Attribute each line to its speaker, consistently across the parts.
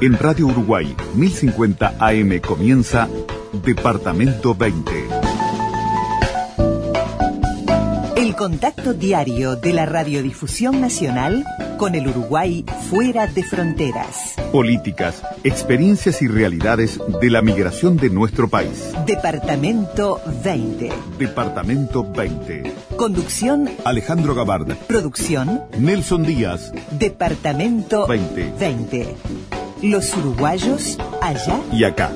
Speaker 1: En Radio Uruguay 1050 AM comienza Departamento 20.
Speaker 2: El contacto diario de la Radiodifusión Nacional con el Uruguay fuera de fronteras.
Speaker 1: Políticas, experiencias y realidades de la migración de nuestro país.
Speaker 2: Departamento 20.
Speaker 1: Departamento 20.
Speaker 2: Conducción
Speaker 1: Alejandro Gabarda.
Speaker 2: Producción
Speaker 1: Nelson Díaz.
Speaker 2: Departamento
Speaker 1: 20.
Speaker 2: 20. Los uruguayos allá
Speaker 1: y acá.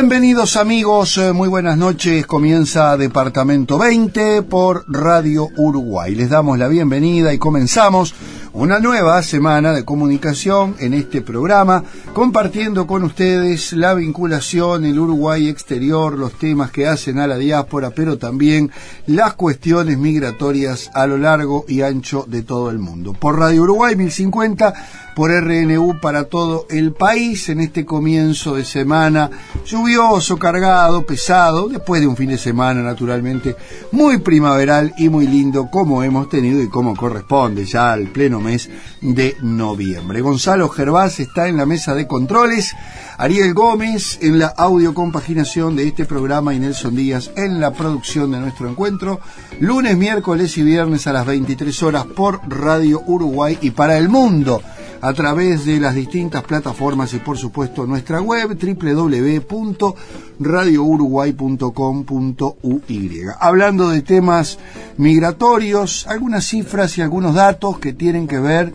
Speaker 3: Bienvenidos amigos, eh, muy buenas noches. Comienza Departamento 20 por Radio Uruguay. Les damos la bienvenida y comenzamos una nueva semana de comunicación en este programa, compartiendo con ustedes la vinculación, el Uruguay exterior, los temas que hacen a la diáspora, pero también las cuestiones migratorias a lo largo y ancho de todo el mundo. Por Radio Uruguay 1050 por RNU para todo el país en este comienzo de semana lluvioso, cargado, pesado, después de un fin de semana naturalmente muy primaveral y muy lindo como hemos tenido y como corresponde ya al pleno mes de noviembre. Gonzalo Gervás está en la mesa de controles, Ariel Gómez en la audio compaginación de este programa y Nelson Díaz en la producción de nuestro encuentro, lunes, miércoles y viernes a las 23 horas por Radio Uruguay y para el mundo a través de las distintas plataformas y por supuesto nuestra web www.radiouruguay.com.uy. Hablando de temas migratorios, algunas cifras y algunos datos que tienen que ver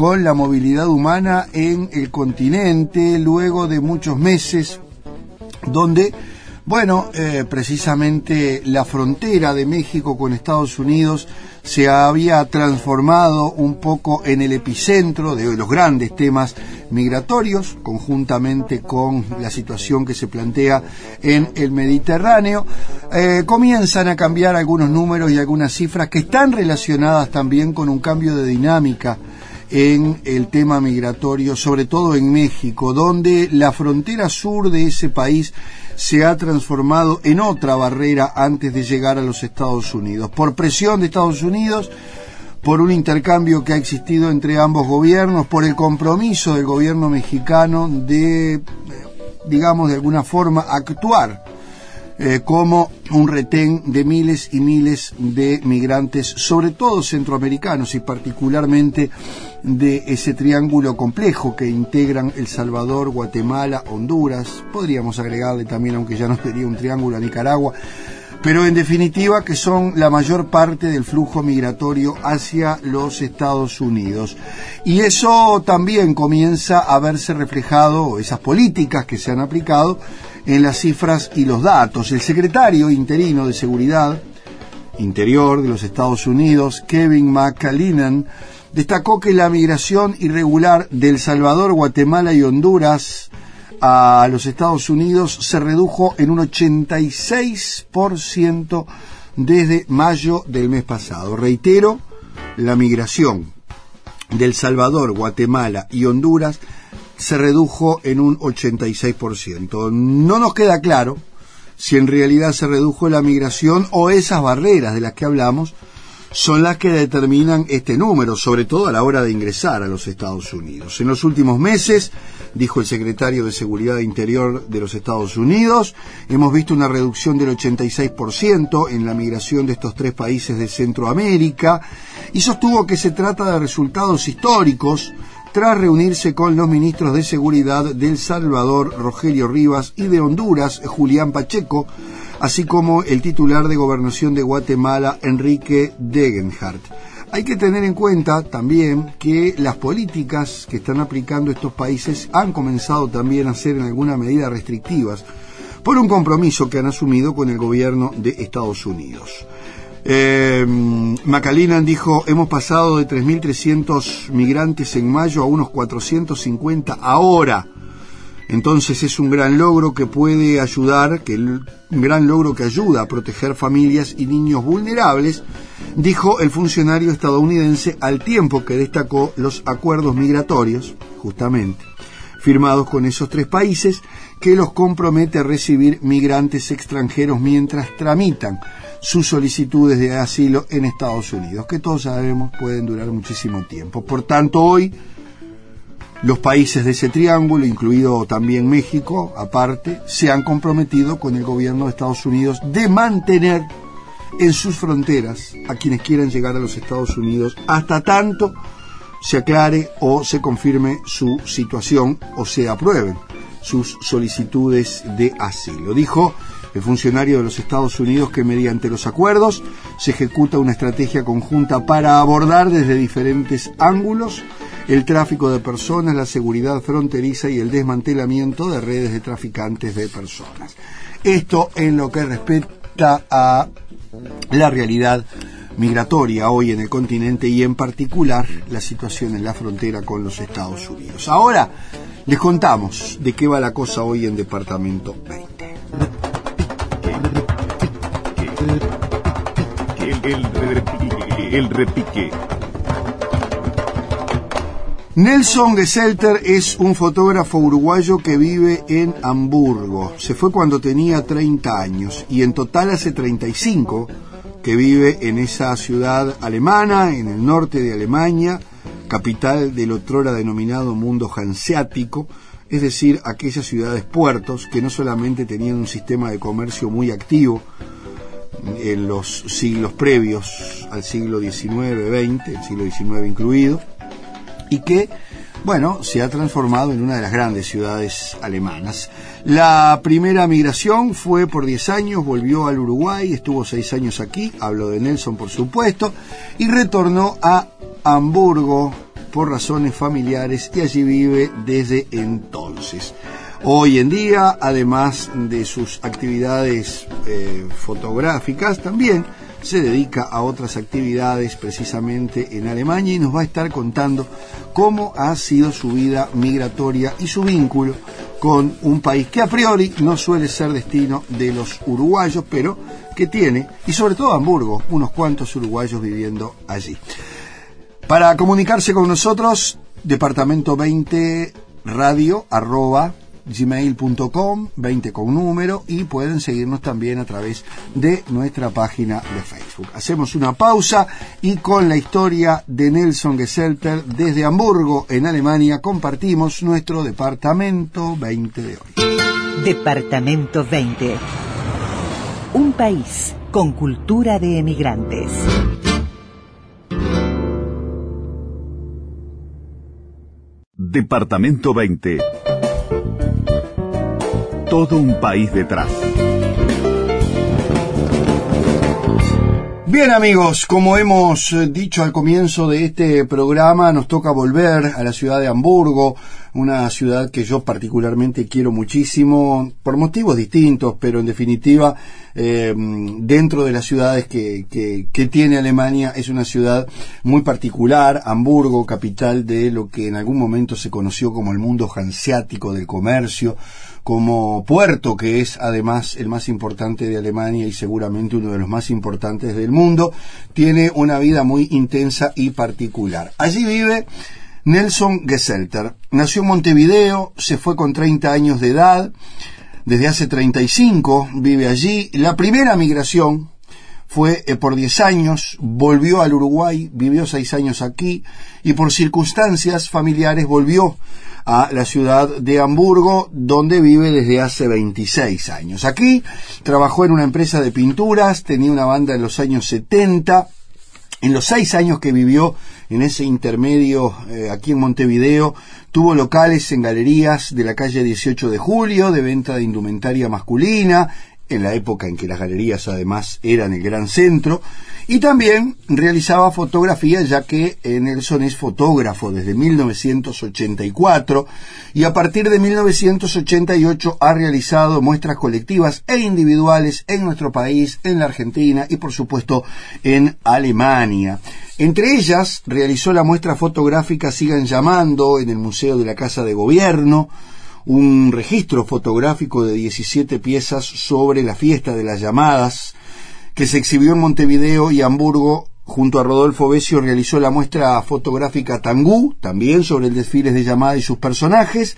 Speaker 3: con la movilidad humana en el continente luego de muchos meses donde bueno, eh, precisamente la frontera de México con Estados Unidos se había transformado un poco en el epicentro de los grandes temas migratorios, conjuntamente con la situación que se plantea en el Mediterráneo. Eh, comienzan a cambiar algunos números y algunas cifras que están relacionadas también con un cambio de dinámica en el tema migratorio, sobre todo en México, donde la frontera sur de ese país se ha transformado en otra barrera antes de llegar a los Estados Unidos. Por presión de Estados Unidos, por un intercambio que ha existido entre ambos gobiernos, por el compromiso del gobierno mexicano de, digamos, de alguna forma actuar eh, como un retén de miles y miles de migrantes, sobre todo centroamericanos y particularmente de ese triángulo complejo que integran El Salvador, Guatemala, Honduras, podríamos agregarle también, aunque ya no sería un triángulo a Nicaragua, pero en definitiva que son la mayor parte del flujo migratorio hacia los Estados Unidos. Y eso también comienza a verse reflejado, esas políticas que se han aplicado, en las cifras y los datos. El secretario interino de Seguridad Interior de los Estados Unidos, Kevin McAleenan, destacó que la migración irregular de El Salvador, Guatemala y Honduras a los Estados Unidos se redujo en un 86% desde mayo del mes pasado. Reitero, la migración de El Salvador, Guatemala y Honduras se redujo en un 86%. No nos queda claro si en realidad se redujo la migración o esas barreras de las que hablamos son las que determinan este número, sobre todo a la hora de ingresar a los Estados Unidos. En los últimos meses, dijo el secretario de Seguridad Interior de los Estados Unidos, hemos visto una reducción del 86% en la migración de estos tres países de Centroamérica y sostuvo que se trata de resultados históricos tras reunirse con los ministros de Seguridad de El Salvador, Rogelio Rivas, y de Honduras, Julián Pacheco, así como el titular de Gobernación de Guatemala, Enrique Degenhardt. Hay que tener en cuenta también que las políticas que están aplicando estos países han comenzado también a ser en alguna medida restrictivas por un compromiso que han asumido con el gobierno de Estados Unidos. Eh, Macalinan dijo, hemos pasado de 3.300 migrantes en mayo a unos 450 ahora. Entonces es un gran logro que puede ayudar, que un gran logro que ayuda a proteger familias y niños vulnerables, dijo el funcionario estadounidense al tiempo que destacó los acuerdos migratorios, justamente, firmados con esos tres países, que los compromete a recibir migrantes extranjeros mientras tramitan sus solicitudes de asilo en Estados Unidos, que todos sabemos pueden durar muchísimo tiempo. Por tanto, hoy los países de ese triángulo, incluido también México, aparte, se han comprometido con el gobierno de Estados Unidos de mantener en sus fronteras a quienes quieran llegar a los Estados Unidos hasta tanto se aclare o se confirme su situación o se aprueben sus solicitudes de asilo. Dijo el funcionario de los Estados Unidos que mediante los acuerdos se ejecuta una estrategia conjunta para abordar desde diferentes ángulos el tráfico de personas, la seguridad fronteriza y el desmantelamiento de redes de traficantes de personas. Esto en lo que respecta a la realidad migratoria hoy en el continente y en particular la situación en la frontera con los Estados Unidos. Ahora les contamos de qué va la cosa hoy en Departamento 20.
Speaker 1: El, repique.
Speaker 3: Nelson Geselter es un fotógrafo uruguayo que vive en Hamburgo. Se fue cuando tenía 30 años y en total hace 35 que vive en esa ciudad alemana, en el norte de Alemania, capital del otrora denominado mundo hanseático, es decir, aquellas ciudades puertos que no solamente tenían un sistema de comercio muy activo en los siglos previos al siglo XIX-XX, el siglo XIX incluido, y que, bueno, se ha transformado en una de las grandes ciudades alemanas. La primera migración fue por 10 años, volvió al Uruguay, estuvo 6 años aquí, hablo de Nelson por supuesto, y retornó a Hamburgo por razones familiares y allí vive desde entonces. Hoy en día, además de sus actividades eh, fotográficas, también se dedica a otras actividades precisamente en Alemania y nos va a estar contando cómo ha sido su vida migratoria y su vínculo con un país que a priori no suele ser destino de los uruguayos, pero que tiene, y sobre todo Hamburgo, unos cuantos uruguayos viviendo allí. Para comunicarse con nosotros, departamento 20 radio arroba gmail.com, 20 con número, y pueden seguirnos también a través de nuestra página de Facebook. Hacemos una pausa y con la historia de Nelson Geselter desde Hamburgo, en Alemania, compartimos nuestro Departamento 20 de hoy.
Speaker 2: Departamento 20. Un país con cultura de emigrantes.
Speaker 1: Departamento 20 todo un país detrás.
Speaker 3: Bien amigos, como hemos eh, dicho al comienzo de este programa, nos toca volver a la ciudad de Hamburgo, una ciudad que yo particularmente quiero muchísimo, por motivos distintos, pero en definitiva, eh, dentro de las ciudades que, que, que, tiene Alemania, es una ciudad muy particular, Hamburgo, capital de lo que en algún momento se conoció como el mundo hanseático del comercio, como puerto, que es además el más importante de Alemania y seguramente uno de los más importantes del mundo, tiene una vida muy intensa y particular. Allí vive Nelson Geselter. Nació en Montevideo, se fue con 30 años de edad, desde hace 35 vive allí. La primera migración fue eh, por 10 años, volvió al Uruguay, vivió 6 años aquí y por circunstancias familiares volvió a la ciudad de Hamburgo, donde vive desde hace 26 años. Aquí trabajó en una empresa de pinturas, tenía una banda en los años 70. En los seis años que vivió en ese intermedio eh, aquí en Montevideo, tuvo locales en galerías de la calle 18 de Julio, de venta de indumentaria masculina, en la época en que las galerías además eran el gran centro, y también realizaba fotografía ya que Nelson es fotógrafo desde 1984 y a partir de 1988 ha realizado muestras colectivas e individuales en nuestro país, en la Argentina y por supuesto en Alemania. Entre ellas realizó la muestra fotográfica Sigan llamando en el Museo de la Casa de Gobierno, un registro fotográfico de 17 piezas sobre la fiesta de las llamadas que se exhibió en Montevideo y Hamburgo. Junto a Rodolfo Besio realizó la muestra fotográfica Tangú, también sobre el desfile de llamada y sus personajes,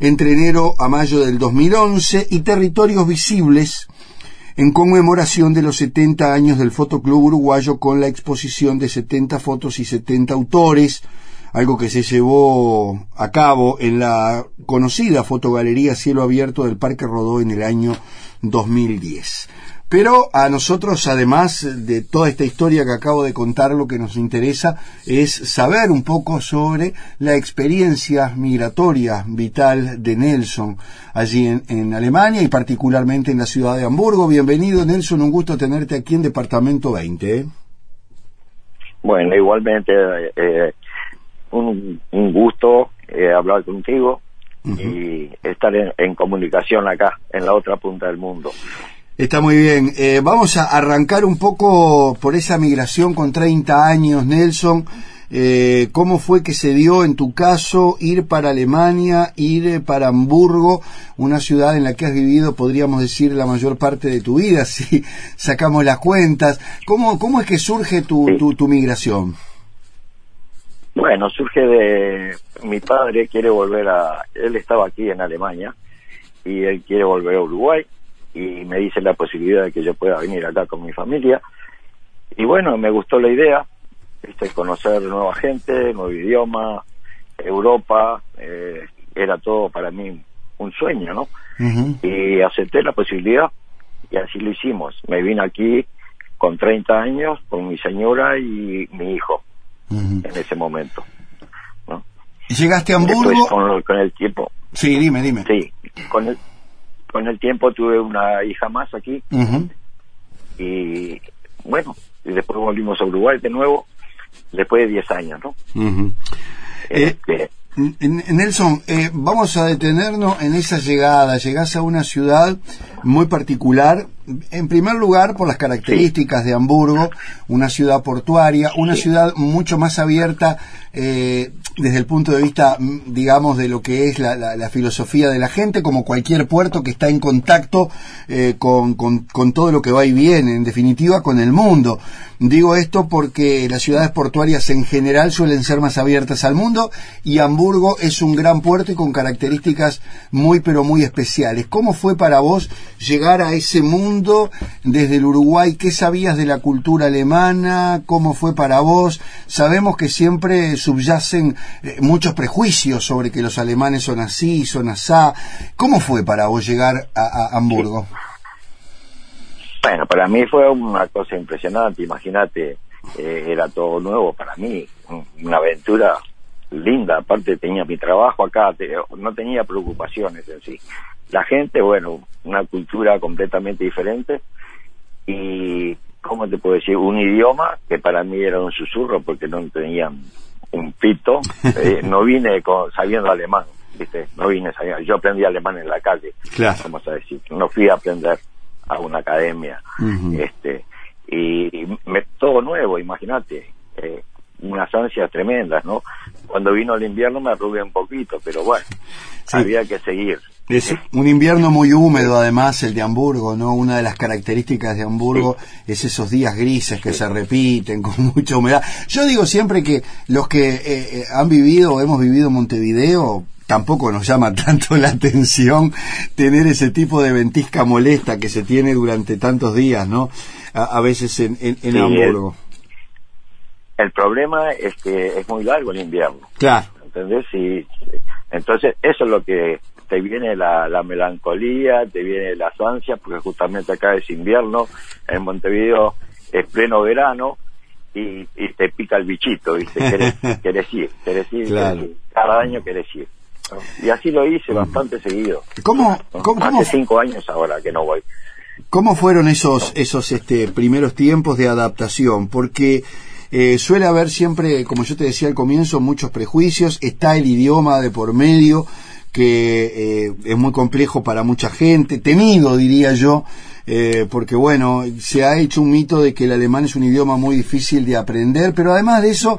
Speaker 3: entre enero a mayo del 2011 y Territorios Visibles en conmemoración de los 70 años del Fotoclub Uruguayo con la exposición de 70 fotos y 70 autores, algo que se llevó a cabo en la conocida fotogalería Cielo Abierto del Parque Rodó en el año 2010. Pero a nosotros, además de toda esta historia que acabo de contar, lo que nos interesa es saber un poco sobre la experiencia migratoria vital de Nelson allí en, Alemania y particularmente en la ciudad de Hamburgo. Bienvenido, Nelson, un gusto tenerte aquí en Departamento 20. ¿eh?
Speaker 4: Bueno, igualmente, eh, un, gusto eh, hablar contigo y estar en comunicación acá, en la otra punta del mundo.
Speaker 3: Está muy bien. Eh, vamos a arrancar un poco por esa migración con 30 años, Nelson. Eh, ¿Cómo fue que se dio en tu caso ir para Alemania, ir para Hamburgo, una ciudad en la que has vivido, podríamos decir, la mayor parte de tu vida, si sacamos las cuentas? ¿Cómo, cómo es que surge tu, tu, tu migración?
Speaker 4: Bueno, surge de mi padre quiere volver a, él estaba aquí en Alemania y él quiere volver a Uruguay y me dice la posibilidad de que yo pueda venir acá con mi familia. Y bueno, me gustó la idea, ¿viste? conocer nueva gente, nuevo idioma, Europa, eh, era todo para mí un sueño, ¿no? Y acepté la posibilidad y así lo hicimos. Me vine aquí con 30 años con mi señora y mi hijo en ese momento. ¿no?
Speaker 3: ¿Llegaste a Hamburgo?
Speaker 4: con, con, el tiempo.
Speaker 3: Sí, dime, dime.
Speaker 4: Sí, con el, con el tiempo tuve una hija más aquí y bueno, y después volvimos a Uruguay de nuevo después de 10 años, ¿no?
Speaker 3: Este, Nelson, eh, vamos a detenernos en esa llegada. Llegás a una ciudad muy particular, en primer lugar por las características de Hamburgo, una ciudad portuaria, una ciudad mucho más abierta eh, desde el punto de vista, mm, digamos, de lo que es la, filosofía de la gente, como cualquier puerto que está en contacto eh, con, con, todo lo que va y viene, en definitiva, con el mundo. Digo esto porque las ciudades portuarias en general suelen ser más abiertas al mundo y Hamburgo es un gran puerto y con características muy pero muy especiales. ¿Cómo fue para vos llegar a ese mundo desde el Uruguay? ¿Qué sabías de la cultura alemana? ¿Cómo fue para vos? Sabemos que siempre subyacen eh, muchos prejuicios sobre que los alemanes son así, son asá. ¿Cómo fue para vos llegar a, Hamburgo?
Speaker 4: Bueno, para mí fue una cosa impresionante, imagínate, eh, era todo nuevo para mí, una aventura linda, aparte tenía mi trabajo acá, no tenía preocupaciones en sí. La gente, bueno, una cultura completamente diferente y, ¿cómo te puedo decir? Un idioma que para mí era un susurro porque no tenían un pito, eh, no vine sabiendo alemán, ¿viste? No vine sabiendo, yo aprendí alemán en la calle, vamos a decir, no fui a aprender a una academia, este, y me, todo nuevo, imagínate, eh, unas ansias tremendas, ¿no? Cuando vino el invierno me arrugué un poquito, pero bueno, había que seguir.
Speaker 3: Es un invierno muy húmedo, además, el de Hamburgo, ¿no? Una de las características de Hamburgo es esos días grises que se repiten con mucha humedad. Yo digo siempre que los que eh, eh, han vivido o hemos vivido en Montevideo, tampoco nos llama tanto la atención tener ese tipo de ventisca molesta que se tiene durante tantos días, ¿no? A, veces en, en, Hamburgo.
Speaker 4: El, problema es que es muy largo el invierno.
Speaker 3: Claro.
Speaker 4: ¿Entendés? Y, entonces, eso es lo que te viene la, melancolía, te viene las ansias, porque justamente acá es invierno, en Montevideo es pleno verano, y, te pica el bichito, ¿viste? Querés, ir, querés ir, cada año querés ir. Y así lo hice bastante seguido.
Speaker 3: ¿Cómo,
Speaker 4: Hace cinco años ahora que no voy.
Speaker 3: ¿Cómo fueron esos, esos este, primeros tiempos de adaptación? Porque eh, suele haber siempre, como yo te decía al comienzo, muchos prejuicios, está el idioma de por medio, que eh, es muy complejo para mucha gente, temido diría yo, eh, porque bueno, se ha hecho un mito de que el alemán es un idioma muy difícil de aprender, pero además de eso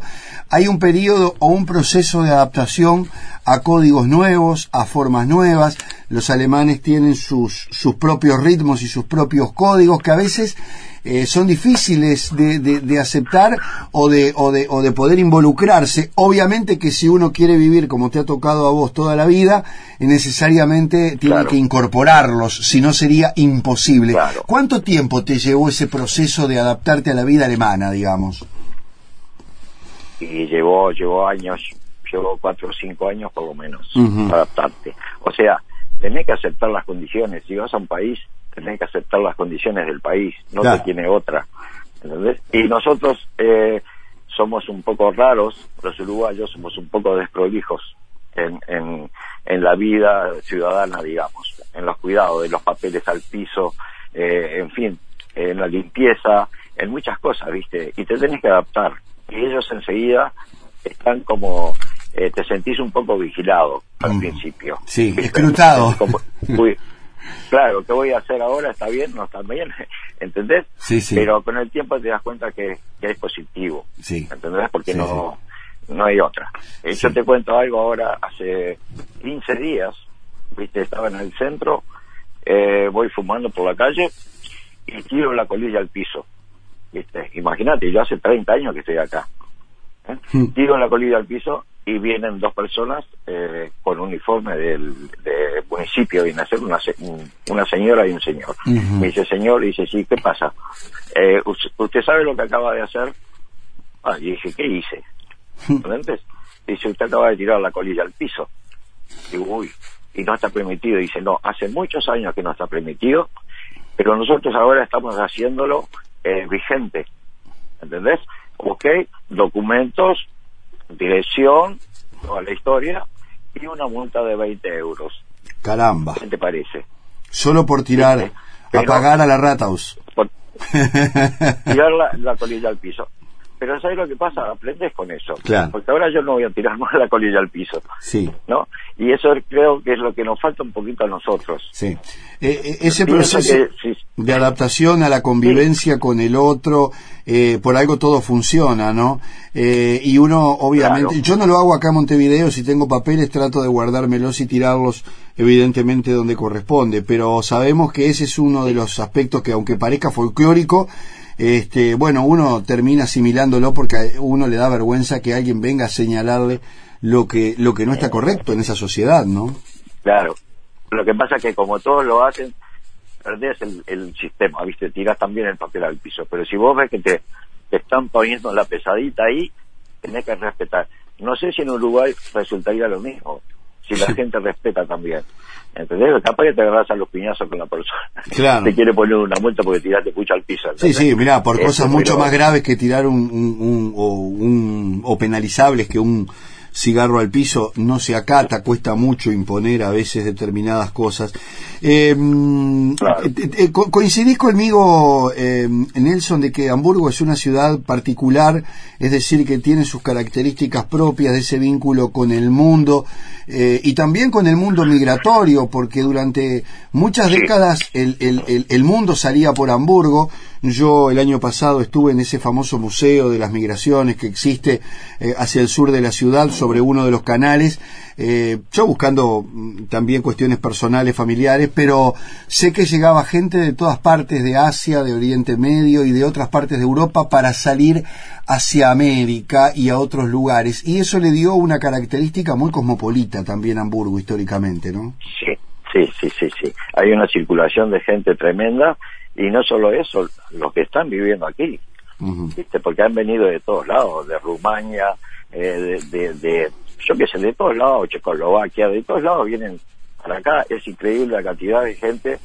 Speaker 3: hay un periodo o un proceso de adaptación a códigos nuevos, a formas nuevas. Los alemanes tienen sus, sus propios ritmos y sus propios códigos que a veces eh, son difíciles de, de, aceptar o de, o, de, o de poder involucrarse. Obviamente que si uno quiere vivir como te ha tocado a vos toda la vida, necesariamente tiene que incorporarlos, si no sería imposible. ¿Cuánto tiempo te llevó ese proceso de adaptarte a la vida alemana, digamos?
Speaker 4: Y llevó, llevó años, llevó cuatro o cinco años por lo menos, adaptarte. O sea, tenés que aceptar las condiciones. Si vas a un país tenés que aceptar las condiciones del país, no te tiene otra. ¿entendés? Y nosotros eh, somos un poco raros, los uruguayos somos un poco desprolijos en, en, en la vida ciudadana, digamos, en los cuidados de los papeles al piso, eh, en fin, en la limpieza, en muchas cosas, ¿viste? Y te tenés que adaptar. Y ellos enseguida están como, eh, te sentís un poco vigilado al mm. principio.
Speaker 3: Sí, escrutado.
Speaker 4: Claro, ¿qué voy a hacer ahora? ¿Está bien? ¿No está bien? ¿Entendés?
Speaker 3: Sí, sí.
Speaker 4: Pero con el tiempo te das cuenta que, es positivo.
Speaker 3: Sí.
Speaker 4: ¿Entendés? Porque no, no hay otra. Eh, yo te cuento algo ahora, hace 15 días, viste, estaba en el centro, eh, voy fumando por la calle y tiro la colilla al piso. ¿Viste? Imagínate, yo hace 30 años que estoy acá. ¿eh? Hmm. Tiro la colilla al piso y vienen dos personas eh, con uniforme del, municipio, viene a ser una, una señora y un señor. Me dice, señor, y dice, sí, ¿qué pasa? Eh, ¿Usted sabe lo que acaba de hacer? Ah, y dije, ¿qué hice? ¿Entendés? Dice, usted acaba de tirar la colilla al piso. Digo, uy, y no está permitido. Dice, no, hace muchos años que no está permitido, pero nosotros ahora estamos haciéndolo eh, vigente. ¿Entendés? Ok, documentos dirección, toda la historia, y una multa de 20 euros.
Speaker 3: Caramba.
Speaker 4: ¿Qué te parece?
Speaker 3: Solo por tirar, apagar a la Rathaus.
Speaker 4: Por tirar la, la colilla al piso. Pero ¿sabes lo que pasa? Aprendes con eso.
Speaker 3: Claro.
Speaker 4: Porque ahora yo no voy a tirar más la colilla al piso.
Speaker 3: Sí.
Speaker 4: ¿No? Y eso creo que es lo que nos falta un poquito a nosotros.
Speaker 3: Sí. Eh, eh, ese proceso de adaptación a la convivencia con el otro, eh, por algo todo funciona, ¿no? y uno, obviamente, yo no lo hago acá en Montevideo, si tengo papeles trato de guardármelos y tirarlos evidentemente donde corresponde, pero sabemos que ese es uno de los aspectos que aunque parezca folclórico, este, bueno, uno termina asimilándolo porque uno le da vergüenza que alguien venga a señalarle lo que, lo que no está correcto en esa sociedad, ¿no?
Speaker 4: Claro. Lo que pasa es que como todos lo hacen, perdés el, sistema, ¿viste? Tirás también el papel al piso. Pero si vos ves que te, te están poniendo la pesadita ahí, tenés que respetar. No sé si en Uruguay resultaría lo mismo, si la gente respeta también. ¿Entendés? Capaz que te agarras a los piñazos con la persona.
Speaker 3: Claro.
Speaker 4: Te quiere poner una multa porque tiraste pucha al piso.
Speaker 3: Sí, sí, mirá, por cosas mucho más graves que tirar un, un, o, un, o penalizables que un cigarro al piso no se acata, cuesta mucho imponer a veces determinadas cosas. Eh, eh ¿Coincidís conmigo, eh, Nelson, de que Hamburgo es una ciudad particular, es decir, que tiene sus características propias de ese vínculo con el mundo eh, y también con el mundo migratorio, porque durante muchas décadas el, el, el mundo salía por Hamburgo, yo el año pasado estuve en ese famoso museo de las migraciones que existe eh, hacia el sur de la ciudad sobre uno de los canales, eh, yo buscando mm, también cuestiones personales, familiares, pero sé que llegaba gente de todas partes de Asia, de Oriente Medio y de otras partes de Europa para salir hacia América y a otros lugares. Y eso le dio una característica muy cosmopolita también a Hamburgo históricamente, ¿no?
Speaker 4: Sí, sí, sí, sí, sí. Hay una circulación de gente tremenda y no solo eso, los que están viviendo aquí, ¿viste? porque han venido de todos lados, de Rumania, eh, de, de, yo qué sé, de todos lados, Checoslovaquia, de todos lados vienen para acá, es increíble la cantidad de gente,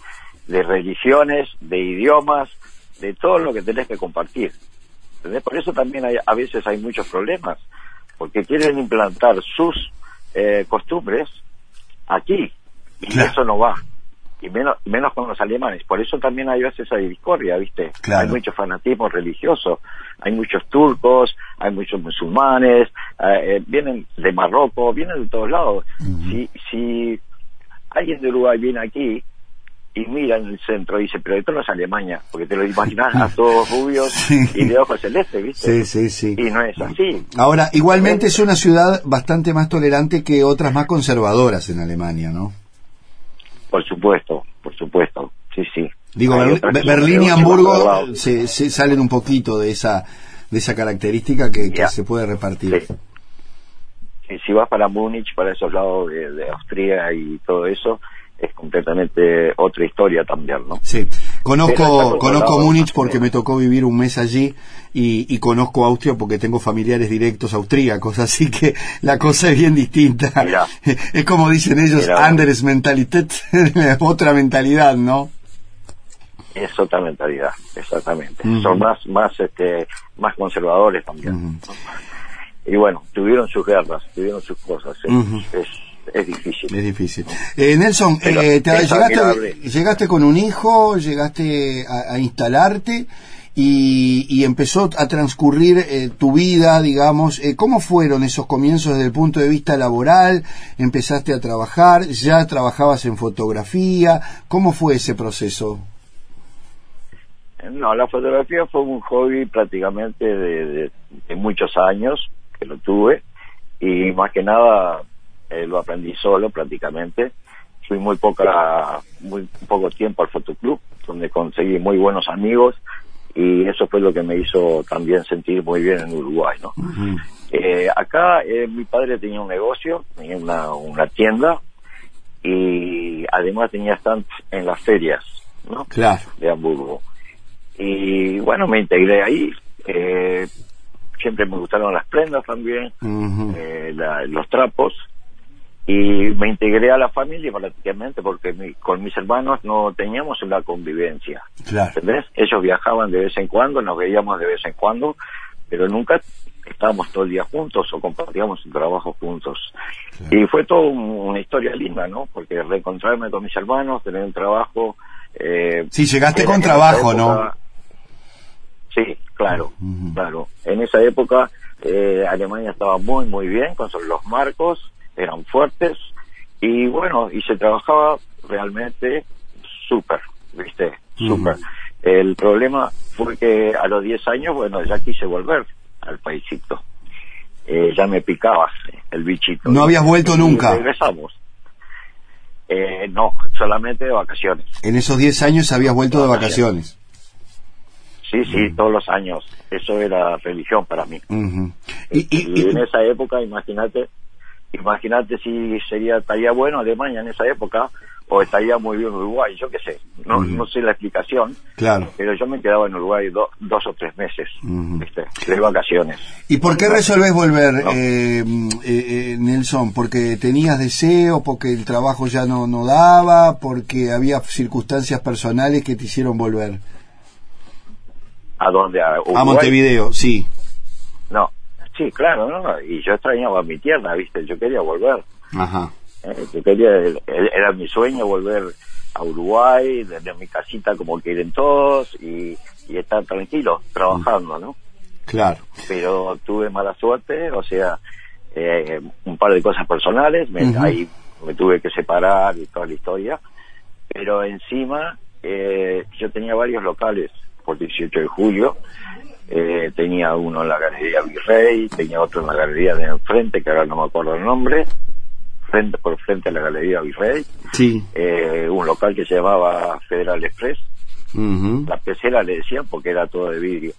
Speaker 4: de religiones, de idiomas, de todo lo que tenés que compartir. Por eso también hay, a veces hay muchos problemas, porque quieren implantar sus eh, costumbres aquí, y eso no va y menos menos con los alemanes. Por eso también hay veces esa discordia, ¿viste? Hay mucho fanatismo religioso, hay muchos turcos, hay muchos musulmanes, eh, eh, vienen de Marruecos, vienen de todos lados. Si si alguien de Uruguay viene aquí, y mira en el centro y dice, pero esto no es Alemania, porque te lo imaginas a todos rubios
Speaker 3: Sí.
Speaker 4: y de ojos celestes, ¿viste?
Speaker 3: Sí, sí, sí.
Speaker 4: Y no es así.
Speaker 3: Ahora, igualmente es una ciudad bastante más tolerante que otras más conservadoras en Alemania, ¿no?
Speaker 4: Por supuesto, por supuesto, sí, sí.
Speaker 3: Digo,
Speaker 4: son
Speaker 3: Berlín y Hamburgo se, se salen un poquito de esa de esa característica que, se puede repartir.
Speaker 4: Sí. Y si vas para Múnich, para esos lados de, de Austria y todo eso, es completamente otra historia también, ¿no?
Speaker 3: Sí, conozco, conozco Múnich porque me tocó vivir un mes allí y, y conozco Austria porque tengo familiares directos austríacos, así que la cosa es bien distinta.
Speaker 4: Mirá.
Speaker 3: Es como dicen ellos. Anders Mentalität, otra mentalidad, ¿no?
Speaker 4: Es otra mentalidad, exactamente. Son más, más, este, más conservadores también. Y bueno, tuvieron sus guerras, tuvieron sus cosas. Es,
Speaker 3: Ujú.
Speaker 4: es, es difícil.
Speaker 3: Es difícil. Eh, Nelson, eh, te- llegaste, llegaste con un hijo, llegaste a, a instalarte y, y empezó a transcurrir eh, tu vida, digamos. Eh, ¿Cómo fueron esos comienzos desde el punto de vista laboral? ¿Empezaste a trabajar? ¿Ya trabajabas en fotografía? ¿Cómo fue ese proceso?
Speaker 4: No, la fotografía fue un hobby prácticamente de, de- de muchos años que lo tuve y más que nada eh, lo aprendí solo prácticamente. Fui muy poca, muy poco tiempo al fotoclub donde conseguí muy buenos amigos y eso fue lo que me hizo también sentir muy bien en Uruguay, ¿no? Eh, acá eh, mi padre tenía un negocio, tenía una, una tienda y además tenía stands en las ferias, ¿no?
Speaker 3: Claro.
Speaker 4: de Hamburgo. Y bueno, me integré ahí. Eh, siempre me gustaron las prendas también, eh, la- los trapos. Y me integré a la familia prácticamente porque mi- con mis hermanos no teníamos una convivencia.
Speaker 3: Claro.
Speaker 4: ¿Entendés? Ellos viajaban de vez en cuando, nos veíamos de vez en cuando, pero nunca estábamos todo el día juntos o compartíamos un trabajo juntos.
Speaker 3: Claro.
Speaker 4: Y fue todo un- una historia linda, ¿no? Porque reencontrarme con mis hermanos, tener un trabajo... Eh,
Speaker 3: Sí, llegaste con trabajo, ¿no?
Speaker 4: Sí, claro, claro. En esa época eh, Alemania estaba muy, muy bien con los marcos, eran fuertes y bueno, y se trabajaba realmente súper, ¿viste? Súper. El problema fue que a los 10 años, bueno, ya quise volver al paisito. Eh, ya me picaba el bichito.
Speaker 3: ¿No habías vuelto
Speaker 4: Y
Speaker 3: nunca?
Speaker 4: regresamos. Eh, no, solamente de vacaciones.
Speaker 3: En esos 10 años habías vuelto de vacaciones.
Speaker 4: Sí, sí, todos los años. Eso era religión para mí.
Speaker 3: Y y-
Speaker 4: en esa época, imagínate, imagínate si sería estaría bueno Alemania en esa época o estaría muy bien Uruguay, yo qué sé, no, no sé la explicación,
Speaker 3: claro.
Speaker 4: pero yo me quedaba en Uruguay do- dos o tres meses. ¿viste? de vacaciones.
Speaker 3: ¿Y por qué resolvés volver,
Speaker 4: No.
Speaker 3: eh, eh, eh, Nelson? ¿Porque tenías deseo? ¿Porque el trabajo ya no, no daba? ¿Porque había circunstancias personales que te hicieron volver?
Speaker 4: ¿A dónde? ¿A,
Speaker 3: A
Speaker 4: Uruguay?
Speaker 3: Montevideo, sí.
Speaker 4: No, sí, claro, no, y yo extrañaba mi tierra, ¿viste? Yo quería volver.
Speaker 3: Ajá.
Speaker 4: Eh, yo quería, el- el- era mi sueño volver a Uruguay, desde mi casita como quieren todos y, y estar tranquilo, trabajando, ¿no?
Speaker 3: Claro.
Speaker 4: Pero tuve mala suerte, o sea, eh, un par de cosas personales, me, ahí me tuve que separar y toda la historia, pero encima eh, yo tenía varios locales por 18 de julio, eh, tenía uno en la Galería Virrey, tenía otro en la Galería de enfrente, que ahora no me acuerdo el nombre, frente por frente a la Galería Virrey,
Speaker 3: Sí.
Speaker 4: eh, un local que se llamaba Federal Express,
Speaker 3: Ujú.
Speaker 4: la pecera le decían porque era todo de vidrio.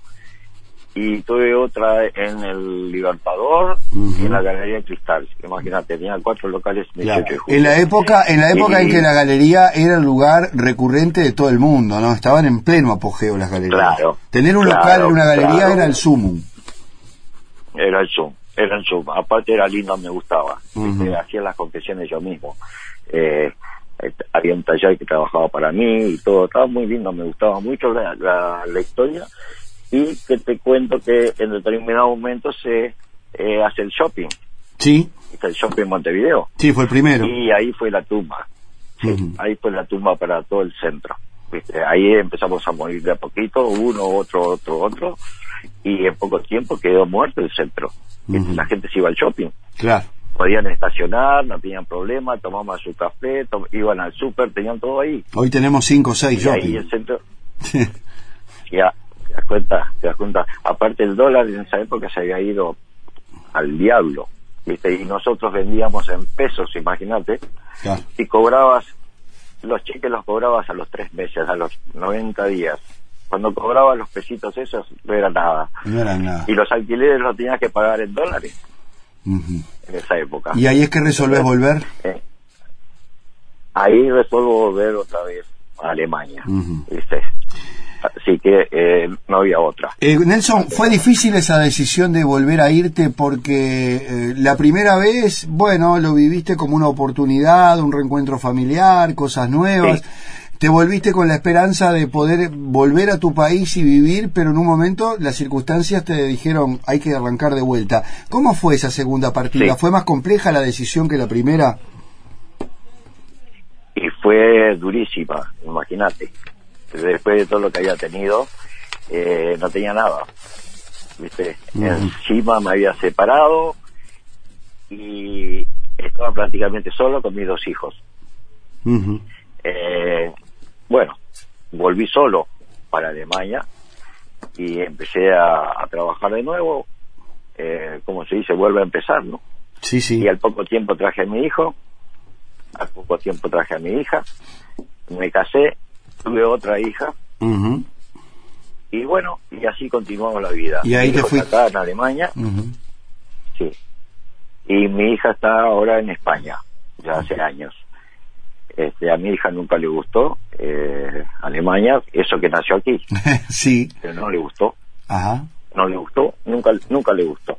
Speaker 4: Y tuve otra en el Libertador y en la Galería Cristal. Imagínate, tenía cuatro locales en 18
Speaker 3: Claro. En la época, en la época en que la galería era el lugar recurrente de todo el mundo, ¿no? Estaban en pleno apogeo las galerías.
Speaker 4: Claro,
Speaker 3: Tener un
Speaker 4: claro,
Speaker 3: local en una galería
Speaker 4: claro.
Speaker 3: era el sumum.
Speaker 4: Era el Zoom, era el Zoom. Aparte era lindo, me gustaba. Este, hacía las confesiones yo mismo. Eh, eh, había un taller que trabajaba para mí y todo. Estaba muy lindo, me gustaba mucho la, la, la historia. Y que te cuento que en determinado momento se eh, hace el shopping.
Speaker 3: Sí,
Speaker 4: Está el shopping en Montevideo.
Speaker 3: sí, fue el primero.
Speaker 4: Y ahí fue la tumba. Sí. Ahí fue la tumba para todo el centro. ¿viste? Ahí empezamos a morir de a poquito, uno, otro, otro, otro. Y en poco tiempo quedó muerto el centro. La gente se iba al shopping.
Speaker 3: Claro.
Speaker 4: podían estacionar, no tenían problema, tomaban su café, tom- iban al súper, tenían todo ahí.
Speaker 3: Hoy tenemos cinco o seis
Speaker 4: Y ahí
Speaker 3: shopping.
Speaker 4: el centro, ya, das cuenta, te das cuenta. Aparte el dólar en esa época se había ido al diablo, ¿viste? Y nosotros vendíamos en pesos, imagínate,
Speaker 3: Claro.
Speaker 4: y cobrabas, los cheques los cobrabas a los tres meses, a los 90 días. Cuando cobrabas los pesitos esos, no era nada.
Speaker 3: No era nada.
Speaker 4: Y los alquileres los tenías que pagar en dólares en esa época.
Speaker 3: Y ahí es que resolvés volver.
Speaker 4: Eh, ahí resuelvo volver otra vez a Alemania. ¿viste? Así que eh, no había otra.
Speaker 3: Eh, Nelson, ¿fue difícil esa decisión de volver a irte porque eh, la primera vez, bueno, lo viviste como una oportunidad, un reencuentro familiar, cosas nuevas?
Speaker 4: Sí.
Speaker 3: Te volviste con la esperanza de poder volver a tu país y vivir, pero en un momento las circunstancias te dijeron hay que arrancar de vuelta. ¿Cómo fue esa segunda partida?
Speaker 4: Sí.
Speaker 3: ¿Fue más compleja la decisión que la primera?
Speaker 4: Y fue durísima, imagínate. Después de todo lo que había tenido, eh, no tenía nada. ¿Viste? Encima me había separado y estaba prácticamente solo con mis dos hijos. Eh, bueno, volví solo para Alemania y empecé a, a trabajar de nuevo. Eh, como se dice, vuelve a empezar, ¿no?
Speaker 3: Sí, sí.
Speaker 4: Y al poco tiempo traje a mi hijo, al poco tiempo traje a mi hija, me casé, tuve otra hija y bueno, y así continuamos la vida.
Speaker 3: Y ahí
Speaker 4: Mi
Speaker 3: te
Speaker 4: hijo
Speaker 3: fui-
Speaker 4: está acá en Alemania, sí. Y mi hija está ahora en España, ya hace años. Este, a mi hija nunca le gustó eh, Alemania, eso que nació aquí,
Speaker 3: sí.
Speaker 4: pero no le gustó,
Speaker 3: Ajá.
Speaker 4: no le gustó, nunca, nunca le gustó.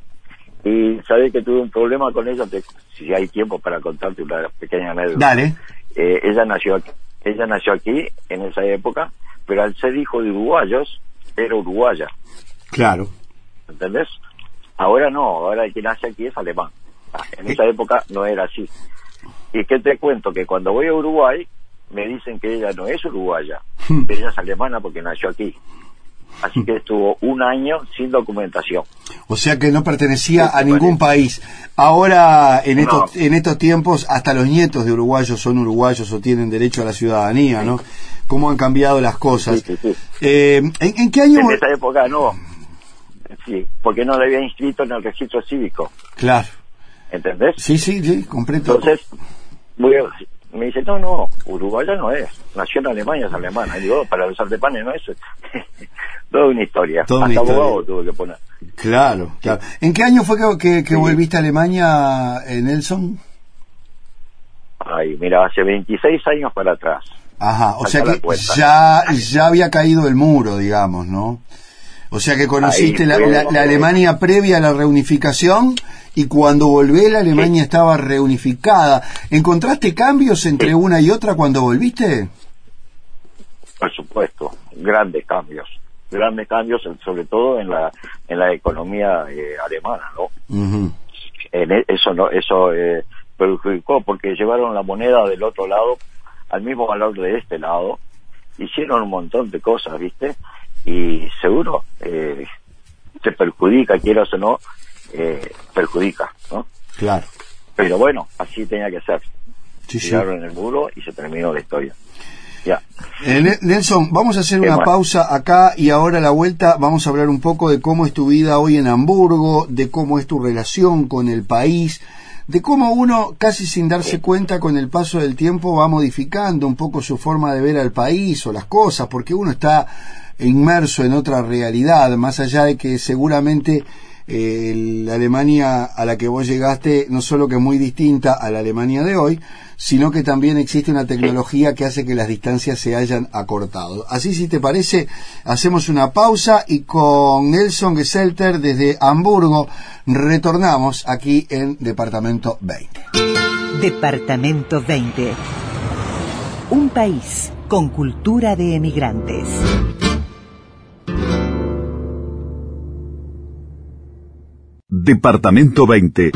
Speaker 4: Y sabes que tuve un problema con ella, te- si hay tiempo para contarte una pequeña anécdota.
Speaker 3: Dale.
Speaker 4: Eh, ella nació aquí, ella nació aquí en esa época, pero al ser hijo de uruguayos, era uruguaya,
Speaker 3: Claro.
Speaker 4: ¿entendés? Ahora no, ahora el que nace aquí es alemán. Ah, En esa época no era así. Y que te cuento que cuando voy a Uruguay, me dicen que ella no es uruguaya, que ella es alemana porque nació aquí. Así que estuvo un año sin documentación.
Speaker 3: O sea que no pertenecía
Speaker 4: Sí,
Speaker 3: a ningún país. Ahora, en
Speaker 4: No.
Speaker 3: estos, en estos tiempos, hasta los nietos de uruguayos son uruguayos o tienen derecho a la ciudadanía, ¿no? ¿Cómo han cambiado las cosas?
Speaker 4: Sí, sí, sí.
Speaker 3: Eh, ¿en, en qué año?
Speaker 4: En esa época no. Sí, porque no le había inscrito en el registro cívico,
Speaker 3: Claro.
Speaker 4: ¿entendés?
Speaker 3: Sí, sí, sí, completo.
Speaker 4: Entonces, a- me dice, no, no, uruguaya no es, nació en Alemania, es alemana. Y digo, "Oh, para los alemanes no es. Toda una historia.
Speaker 3: Toda una
Speaker 4: Hasta
Speaker 3: historia.
Speaker 4: abogado tuve que poner.
Speaker 3: Claro, claro. ¿En qué año fue que, que- que
Speaker 4: Sí.
Speaker 3: volviste a Alemania, eh, Nelson?
Speaker 4: Ay, mira, hace 26 años para atrás.
Speaker 3: Ajá, o sea que ya, ya había caído el muro, digamos, ¿no? O sea que conociste
Speaker 4: Ahí
Speaker 3: la, la Alemania previa a la reunificación y cuando volvé la Alemania estaba reunificada. ¿Encontraste cambios entre
Speaker 4: Sí.
Speaker 3: una y otra cuando volviste?
Speaker 4: Por supuesto, grandes cambios. Grandes cambios, sobre todo en la en la economía eh, alemana, ¿no? En e- eso no eso eh, perjudicó porque llevaron la moneda del otro lado al mismo valor de este lado hicieron un montón de cosas viste y seguro eh, te perjudica quieras o no eh, perjudica no
Speaker 3: Claro.
Speaker 4: pero bueno así tenía que ser.
Speaker 3: Sí, sí.
Speaker 4: tiraron el muro y se terminó la historia. Ya.
Speaker 3: Eh, Ne- Nelson, vamos a hacer una pausa acá y ahora a la vuelta vamos a hablar un poco de cómo es tu vida hoy en Hamburgo, de cómo es tu relación con el país, de cómo uno, casi sin darse cuenta con el paso del tiempo, va modificando un poco su forma de ver al país o las cosas, porque uno está inmerso en otra realidad, más allá de que seguramente eh, la Alemania a la que vos llegaste no solo que es muy distinta a la Alemania de hoy, sino que también existe una tecnología que hace que las distancias se hayan acortado. Así, si te parece, hacemos una pausa y con Nelson Geselter desde Hamburgo retornamos aquí en Departamento 20.
Speaker 2: Departamento 20. Un país con cultura de emigrantes.
Speaker 1: Departamento 20.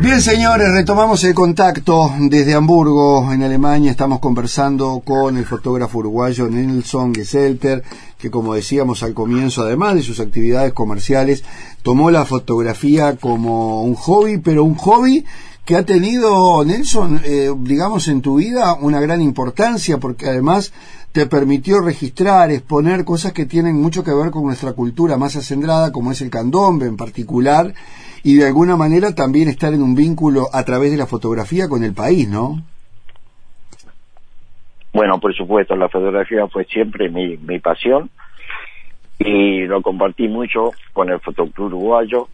Speaker 3: Bien, señores, retomamos el contacto desde Hamburgo, en Alemania. Estamos conversando con el fotógrafo uruguayo Nelson Geselter, que como decíamos al comienzo, además de sus actividades comerciales, tomó la fotografía como un hobby, pero un hobby que ha tenido, Nelson, eh, digamos, en tu vida una gran importancia, porque además te permitió registrar, exponer cosas que tienen mucho que ver con nuestra cultura más acendrada, como es el candombe en particular, y de alguna manera también estar en un vínculo a través de la fotografía con el país, ¿no?
Speaker 4: Bueno, por supuesto, la fotografía fue siempre mi, mi pasión y lo compartí mucho con el Fotoclub Uruguayo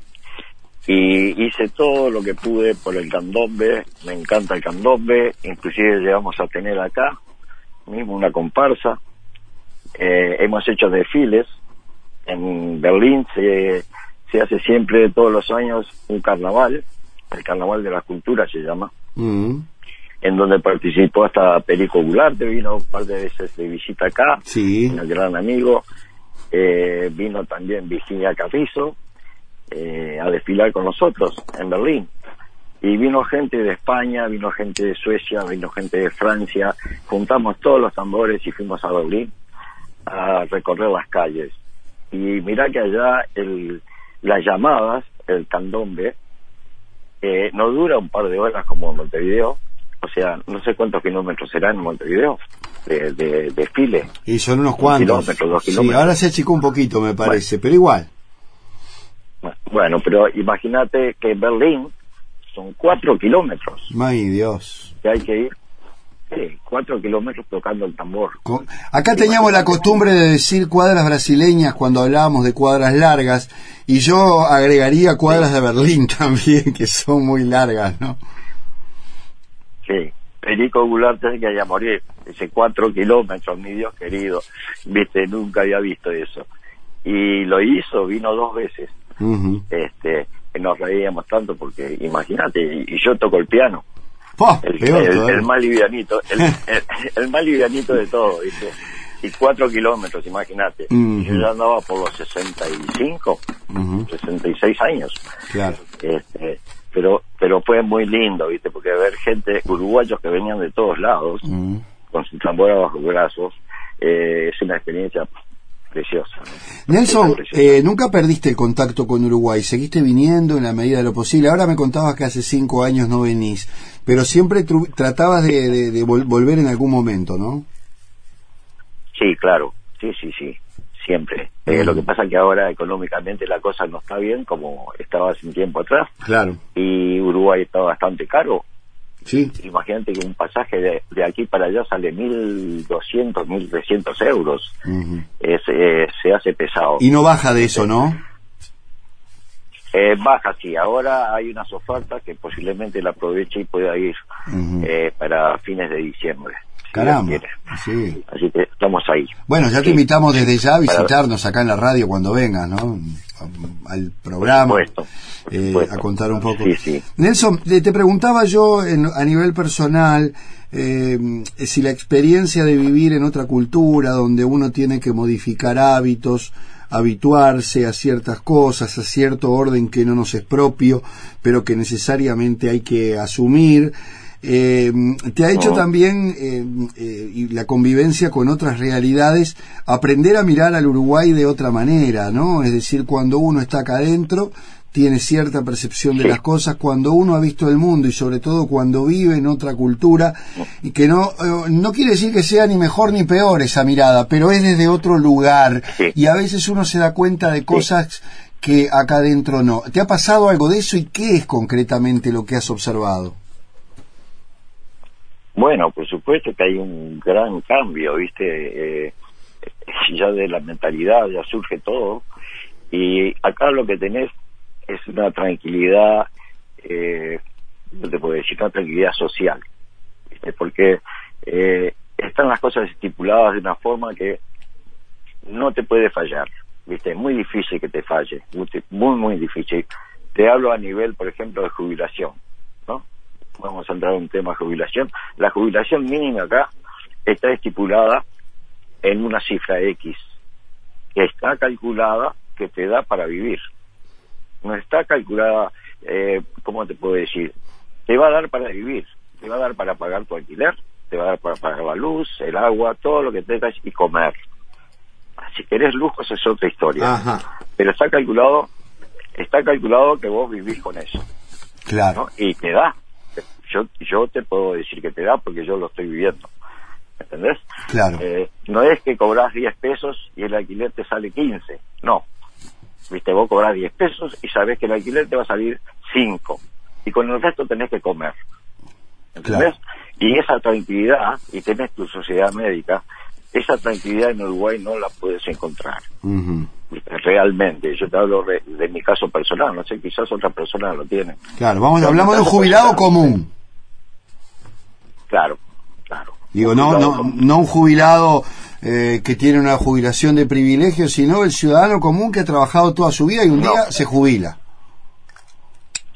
Speaker 4: y hice todo lo que pude por el candombe, me encanta el candombe, inclusive llegamos a tener acá mismo una comparsa, eh, hemos hecho desfiles, en Berlín se, se hace siempre todos los años un carnaval, el carnaval de la cultura se llama,
Speaker 3: Mm.
Speaker 4: en donde participó hasta Perico Gularte, vino un par de veces de visita acá,
Speaker 3: Sí.
Speaker 4: un gran amigo, eh, vino también Virginia Carrizo eh, a desfilar con nosotros en Berlín. Y vino gente de España, vino gente de Suecia, vino gente de Francia, juntamos todos los tambores y fuimos a Berlín a recorrer las calles. Y mirá que allá el, las llamadas, el candombe, eh, no dura un par de horas como en Montevideo, o sea, no sé cuántos kilómetros serán en Montevideo de, de.
Speaker 3: Y son unos cuantos.
Speaker 4: kilómetro, dos
Speaker 3: Sí,
Speaker 4: kilómetros.
Speaker 3: ahora se achicó un poquito, me parece, pero igual.
Speaker 4: Bueno, pero imagínate que en Berlín son cuatro kilómetros
Speaker 3: Ay, Dios.
Speaker 4: que hay que ir. Sí, cuatro kilómetros tocando el tambor.
Speaker 3: Acá teníamos la costumbre de decir cuadras brasileñas cuando hablábamos de cuadras largas, y yo agregaría cuadras de Berlín también, que son muy largas, ¿no?
Speaker 4: Sí. Perico Goulart tiene que haya morir. Dice cuatro kilómetros, mi Dios querido. Viste, nunca había visto eso. Y lo hizo, vino dos veces. Este, nos reíamos tanto porque, imagínate, y, y yo toco el piano.
Speaker 3: Po,
Speaker 4: el,
Speaker 3: peor
Speaker 4: el- el más livianito, el, más livianito de todo, ¿viste? Y cuatro kilómetros, imagínate.
Speaker 3: Ujú.
Speaker 4: Yo ya andaba por los 65,
Speaker 3: Ujú,
Speaker 4: 66 años.
Speaker 3: Claro.
Speaker 4: Este, pero pero fue muy lindo, ¿viste? Porque ver gente, uruguayos que venían de todos lados, con su tambora bajo brazos, eh, es una experiencia preciosa. ¿no?
Speaker 3: Nelson,
Speaker 4: Preciosa.
Speaker 3: eh, nunca perdiste el contacto con Uruguay, seguiste viniendo en la medida de lo posible. Ahora me contabas que hace cinco años no venís, pero siempre tratabas de, de- de vol- volver en algún momento, ¿no?
Speaker 4: Sí, claro, sí, sí, sí, siempre. Eh,
Speaker 3: Mm.
Speaker 4: Lo que pasa que ahora económicamente la cosa no está bien como estaba hace un tiempo atrás
Speaker 3: Claro.
Speaker 4: y Uruguay está bastante caro.
Speaker 3: Sí.
Speaker 4: Imagínate que un pasaje de, de aquí para allá sale 1.200, 1.300 euros.
Speaker 3: Ujú.
Speaker 4: Es, eh, se hace pesado.
Speaker 3: Y no baja de eso, ¿no?
Speaker 4: Eh, baja, sí. Ahora hay unas ofertas que posiblemente la aproveche y pueda ir eh, para fines de diciembre.
Speaker 3: Caramba. Sí.
Speaker 4: Así que estamos ahí.
Speaker 3: Bueno, ya te
Speaker 4: Sí.
Speaker 3: invitamos desde ya a visitarnos acá en la radio cuando vengas, ¿no? Al programa.
Speaker 4: Por supuesto, por
Speaker 3: eh, a contar un poco.
Speaker 4: Sí, sí.
Speaker 3: Nelson, te, te preguntaba yo en- a nivel personal eh, si la experiencia de vivir en otra cultura donde uno tiene que modificar hábitos, habituarse a ciertas cosas, a cierto orden que no nos es propio, pero que necesariamente hay que asumir, eh, te ha hecho
Speaker 4: Oh.
Speaker 3: también eh, eh, y la convivencia con otras realidades, aprender a mirar al Uruguay de otra manera, ¿no? Es decir, cuando uno está acá adentro, tiene cierta percepción de las cosas, cuando uno ha visto el mundo y sobre todo cuando vive en otra cultura, y que no, eh, no quiere decir que sea ni mejor ni peor esa mirada, pero es desde otro lugar,
Speaker 4: Sí.
Speaker 3: y a veces uno se da cuenta de cosas que acá adentro no. ¿Te ha pasado algo de eso y qué es concretamente lo que has observado?
Speaker 4: Bueno, por supuesto que hay un gran cambio, ¿viste? Eh, ya de la mentalidad ya surge todo. Y acá lo que tenés es una tranquilidad, eh, no te puedo decir, una tranquilidad social. ¿viste? Porque eh, están las cosas estipuladas de una forma que no te puede fallar. ¿viste? Es muy difícil que te falle, muy, muy difícil. Te hablo a nivel, por ejemplo, de jubilación. ¿no? Vamos a entrar en un tema de jubilación. La jubilación mínima acá está estipulada en una cifra X, que está calculada que te da para vivir. No está calculada, eh, ¿cómo te puedo decir? te va a dar para vivir, te va a dar para pagar tu alquiler, te va a dar para pagar la luz, el agua, todo lo que tengas y comer. Si querés lujos es otra historia.
Speaker 3: Ajá.
Speaker 4: Pero está calculado, está calculado que vos vivís con eso.
Speaker 3: Claro.
Speaker 4: ¿no? Y te da. Yo, yo te puedo decir que te da porque yo lo estoy viviendo. ¿Entendés?
Speaker 3: Claro.
Speaker 4: Eh, no es que cobras 10 pesos y el alquiler te sale 15. No. Viste, vos cobras 10 pesos y sabés que el alquiler te va a salir 5. Y con el resto tenés que comer. ¿Entendés? Y esa tranquilidad, y tenés tu sociedad médica, esa tranquilidad en Uruguay no la puedes encontrar. Realmente. Yo te hablo de, de mi caso personal. No sé, quizás otras personas lo tienen.
Speaker 3: Claro, vamos, hablamos de un jubilado común.
Speaker 4: Claro, claro.
Speaker 3: Digo, no, no, no un jubilado eh, que tiene una jubilación de privilegio, sino el ciudadano común que ha trabajado toda su vida y un
Speaker 4: No.
Speaker 3: día se jubila.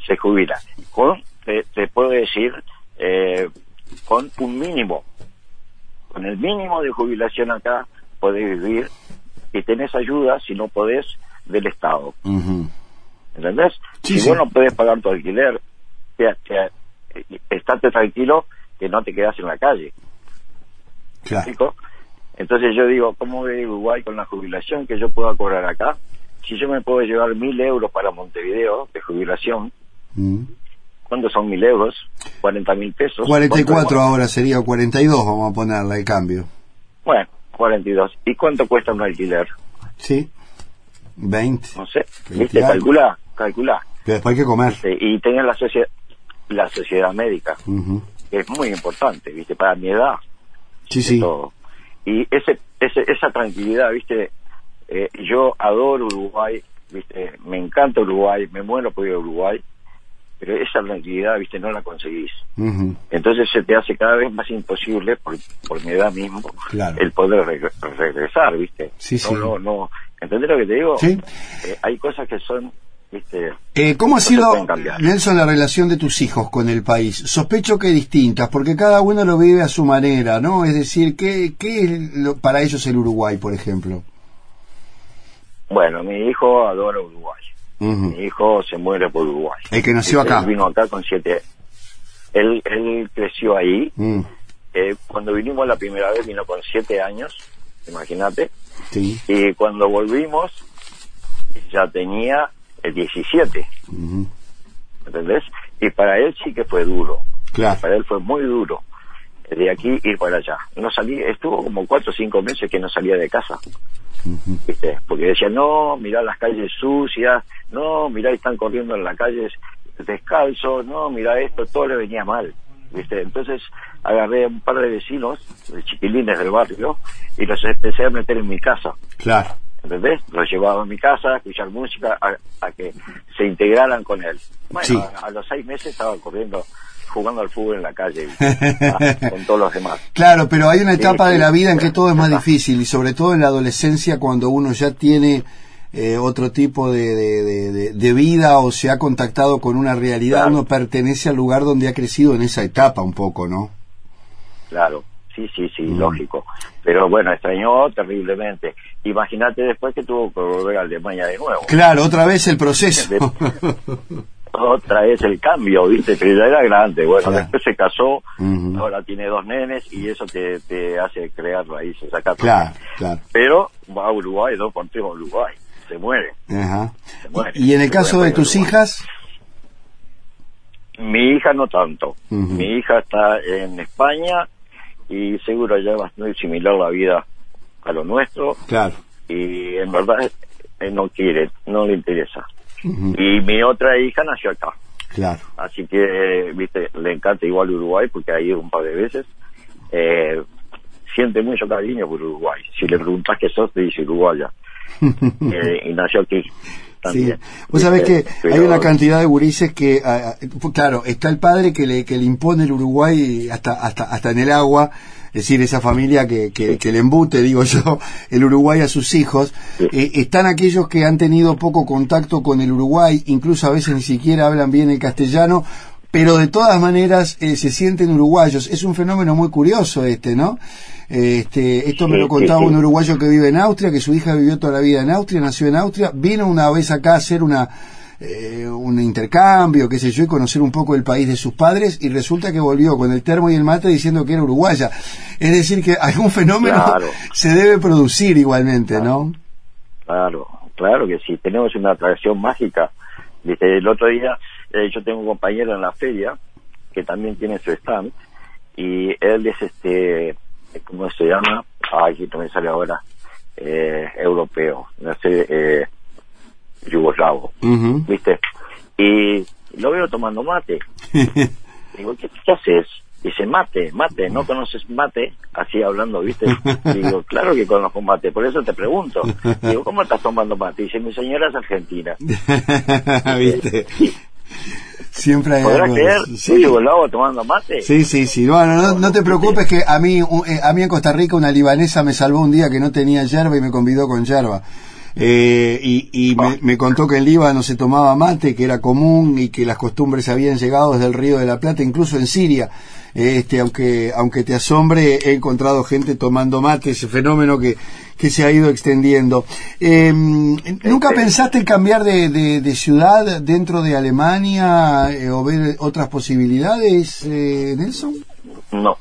Speaker 4: se jubila. Con, te, te puedo decir, eh, con un mínimo, con el mínimo de jubilación acá, podés vivir y tenés ayuda, si no podés, del Estado. ¿Entendés?
Speaker 3: Sí,
Speaker 4: si
Speaker 3: sí.
Speaker 4: vos no podés pagar tu alquiler, te, te- eh, estate tranquilo que no te quedas en la calle.
Speaker 3: Claro.
Speaker 4: Entonces yo digo, ¿cómo ve Uruguay con la jubilación que yo pueda cobrar acá? Si yo me puedo llevar mil euros para Montevideo de jubilación,
Speaker 3: Mm.
Speaker 4: ¿cuántos son mil euros? 40 mil pesos.
Speaker 3: 44
Speaker 4: ¿Cuánto-
Speaker 3: ahora sería, o 42 vamos a ponerle el cambio.
Speaker 4: Bueno, 42. ¿Y cuánto cuesta un alquiler?
Speaker 3: ¿Sí? 20.
Speaker 4: No sé.
Speaker 3: 20
Speaker 4: ¿Viste?
Speaker 3: algo.
Speaker 4: Calcula, calcula.
Speaker 3: Pero después hay que comer.
Speaker 4: ¿Viste? Y tener la, socie- la sociedad médica,
Speaker 3: Ujú.
Speaker 4: que es muy importante, ¿viste? Para mi edad.
Speaker 3: Sí, sí.
Speaker 4: todo. Y ese, ese, esa tranquilidad, ¿viste? Eh, yo adoro Uruguay, ¿viste? Me encanta Uruguay, me muero por ir a Uruguay, pero esa tranquilidad, ¿viste? No la conseguís. Entonces se te hace cada vez más imposible, por, por mi edad mismo,
Speaker 3: Claro.
Speaker 4: el poder regre- regresar, ¿viste?
Speaker 3: Sí,
Speaker 4: no,
Speaker 3: sí.
Speaker 4: no, no. ¿Entendés lo que te digo?
Speaker 3: Sí.
Speaker 4: Eh, hay cosas que son, ¿viste?
Speaker 3: Eh, ¿Cómo ha sido. Nelson, la relación de tus hijos con el país? Sospecho que distintas, porque cada uno lo vive a su manera, ¿no? Es decir, ¿qué, qué es lo- para ellos el Uruguay, por ejemplo?
Speaker 4: Bueno, mi hijo adora Uruguay. Mi hijo se muere por Uruguay.
Speaker 3: El que nació acá.
Speaker 4: Él vino acá con siete. Él, él creció ahí.
Speaker 3: Mm,
Speaker 4: Eh, cuando vinimos la primera vez vino con siete años, imagínate.
Speaker 3: sí.
Speaker 4: Y cuando volvimos ya tenía eh, 17,
Speaker 3: Ujú.
Speaker 4: ¿entendés? Y para él sí que fue duro.
Speaker 3: Claro.
Speaker 4: Para él fue muy duro. De aquí ir para allá. No salí, estuvo como cuatro o cinco meses que no salía de casa. ¿viste? Porque decía, no, mirá las calles sucias, no, mirá, están corriendo en las calles descalzos, no, mirá esto, todo le venía mal, ¿viste? Entonces agarré a un par de vecinos, de chiquilines del barrio, y los empecé a meter en mi casa,
Speaker 3: Claro.
Speaker 4: ¿Entendés? Los llevaba a mi casa a escuchar música, a, a que se integraran con él. Bueno,
Speaker 3: Sí.
Speaker 4: a, a los seis meses estaba corriendo, jugando al fútbol en la calle. Ah, con todos los demás.
Speaker 3: Claro, pero hay una etapa
Speaker 4: Sí,
Speaker 3: de la vida en que todo es más difícil y sobre todo en la adolescencia cuando uno ya tiene eh, otro tipo de, de- de- de- de vida o se ha contactado con una realidad,
Speaker 4: Claro.
Speaker 3: uno pertenece al lugar donde ha crecido en esa etapa un poco, ¿no?
Speaker 4: Claro, sí, sí, sí,
Speaker 3: Mm.
Speaker 4: lógico. Pero bueno, extrañó terriblemente. Imagínate después que tuvo que volver a Alemania de nuevo.
Speaker 3: Claro, otra vez el proceso.
Speaker 4: Otra vez el cambio, ¿viste? Pero ya era grande. Bueno,
Speaker 3: Claro.
Speaker 4: después se casó, ahora tiene dos nenes y eso te, te hace crear raíces acá.
Speaker 3: claro, claro.
Speaker 4: Pero va a Uruguay, dos por tres a Uruguay. Se muere.
Speaker 3: Ajá.
Speaker 4: Se muere.
Speaker 3: Y en el
Speaker 4: Se
Speaker 3: caso de tus
Speaker 4: Uruguay.
Speaker 3: hijas,
Speaker 4: Mi hija no tanto. Mi hija está en España y seguro ya va a muy similar la vida a lo nuestro.
Speaker 3: claro.
Speaker 4: y en verdad eh, no quiere, no le interesa. Y mi otra hija nació acá,
Speaker 3: Claro.
Speaker 4: así que, viste, le encanta igual Uruguay porque ha ido un par de veces. Eh, siente mucho cariño por Uruguay. Si le preguntas qué sos, te dice uruguaya. Eh, y nació aquí
Speaker 3: Sí. Vos sabés que
Speaker 4: ¿viste?
Speaker 3: hay una cantidad de gurises que, claro, está el padre que le, que le impone el Uruguay hasta, hasta, hasta en el agua, es decir, esa familia que, que, que le embute, digo yo, el Uruguay a sus hijos. Eh, están aquellos que han tenido poco contacto con el Uruguay, incluso a veces ni siquiera hablan bien el castellano, pero de todas maneras eh, se sienten uruguayos. Es un fenómeno muy curioso este, ¿no? Eh, Este, esto me lo contaba un uruguayo que vive en Austria, que su hija vivió toda la vida en Austria, nació en Austria, vino una vez acá a hacer una eh, un intercambio, qué sé yo, y conocer un poco el país de sus padres, y resulta que volvió con el termo y el mate diciendo que era uruguaya. Es decir, que algún fenómeno
Speaker 4: Claro.
Speaker 3: se debe producir igualmente, ¿no?
Speaker 4: Claro, claro que sí, tenemos una atracción mágica. Viste, el otro día eh, yo tengo un compañero en la feria que también tiene su stand y él es este, ¿cómo se llama? Ay, aquí me sale ahora, eh, europeo, no sé, eh, yugoslavo. ¿viste? Y lo veo tomando mate. Digo, ¿qué, qué haces? Dice, mate, mate, ¿no conoces mate? Así hablando, ¿viste? Digo, claro que conozco mate, por eso te pregunto. Digo, ¿cómo estás tomando mate? Dice, mi señora es argentina.
Speaker 3: ¿Viste? Siempre hay
Speaker 4: ¿Podrás
Speaker 3: algo
Speaker 4: creer?
Speaker 3: eso.
Speaker 4: ¿Un
Speaker 3: Sí.
Speaker 4: yugoslavo tomando mate?
Speaker 3: Sí, sí, sí. Bueno, no, no te preocupes que a mí, eh, a mí en Costa Rica una libanesa me salvó un día que no tenía yerba y me convidó con yerba. Eh, y y me, me contó que en Líbano se tomaba mate, que era común y que las costumbres habían llegado desde el Río de la Plata, incluso en Siria. Este, aunque, aunque te asombre, he encontrado gente tomando mate, ese fenómeno que, que se ha ido extendiendo. Eh, ¿Nunca pensaste en cambiar de, de- de ciudad dentro de Alemania eh, o ver otras posibilidades, eh, Nelson?
Speaker 4: No,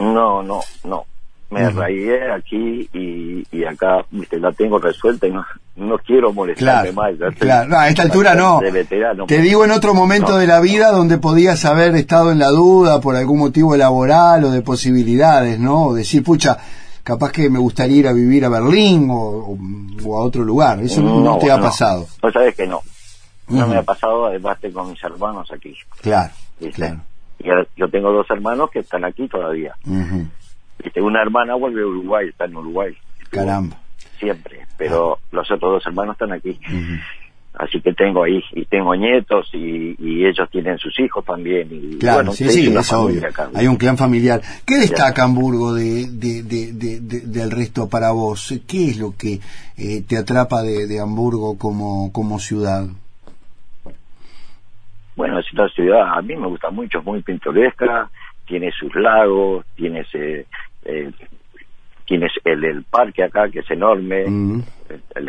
Speaker 4: no, no, no. Me arraigué aquí y, y acá, viste, la tengo resuelta y no, no quiero molestarme
Speaker 3: Claro,
Speaker 4: más. ya
Speaker 3: claro. No, a esta altura no.
Speaker 4: Veterano.
Speaker 3: Te digo en otro momento
Speaker 4: No,
Speaker 3: de la vida donde podías haber estado en la duda por algún motivo laboral o de posibilidades, ¿no? O decir, pucha, capaz que me gustaría ir a vivir a Berlín o, o- a otro lugar. Eso no, te ha pasado.
Speaker 4: No sabes que no. No me ha pasado, además tengo mis hermanos aquí.
Speaker 3: Claro,
Speaker 4: ¿viste?
Speaker 3: claro.
Speaker 4: Y yo tengo dos hermanos que están aquí todavía.
Speaker 3: Ujú.
Speaker 4: ¿Viste? Una hermana vuelve a Uruguay, está en Uruguay.
Speaker 3: Caramba.
Speaker 4: Siempre. Pero los otros dos hermanos están aquí. Así que tengo ahí, y tengo nietos, y, y ellos tienen sus hijos también. Y,
Speaker 3: Claro,
Speaker 4: bueno,
Speaker 3: sí, sí, es obvio.
Speaker 4: acá.
Speaker 3: Hay un clan familiar. ¿Qué destaca Hamburgo de, de- de- de- de- del resto para vos? ¿Qué es lo que eh, te atrapa de, de Hamburgo como, como ciudad?
Speaker 4: Bueno, es una ciudad, a mí me gusta mucho, es muy pintoresca, tiene sus lagos, tiene ese, eh, tienes el, parque acá que es enorme, el, el.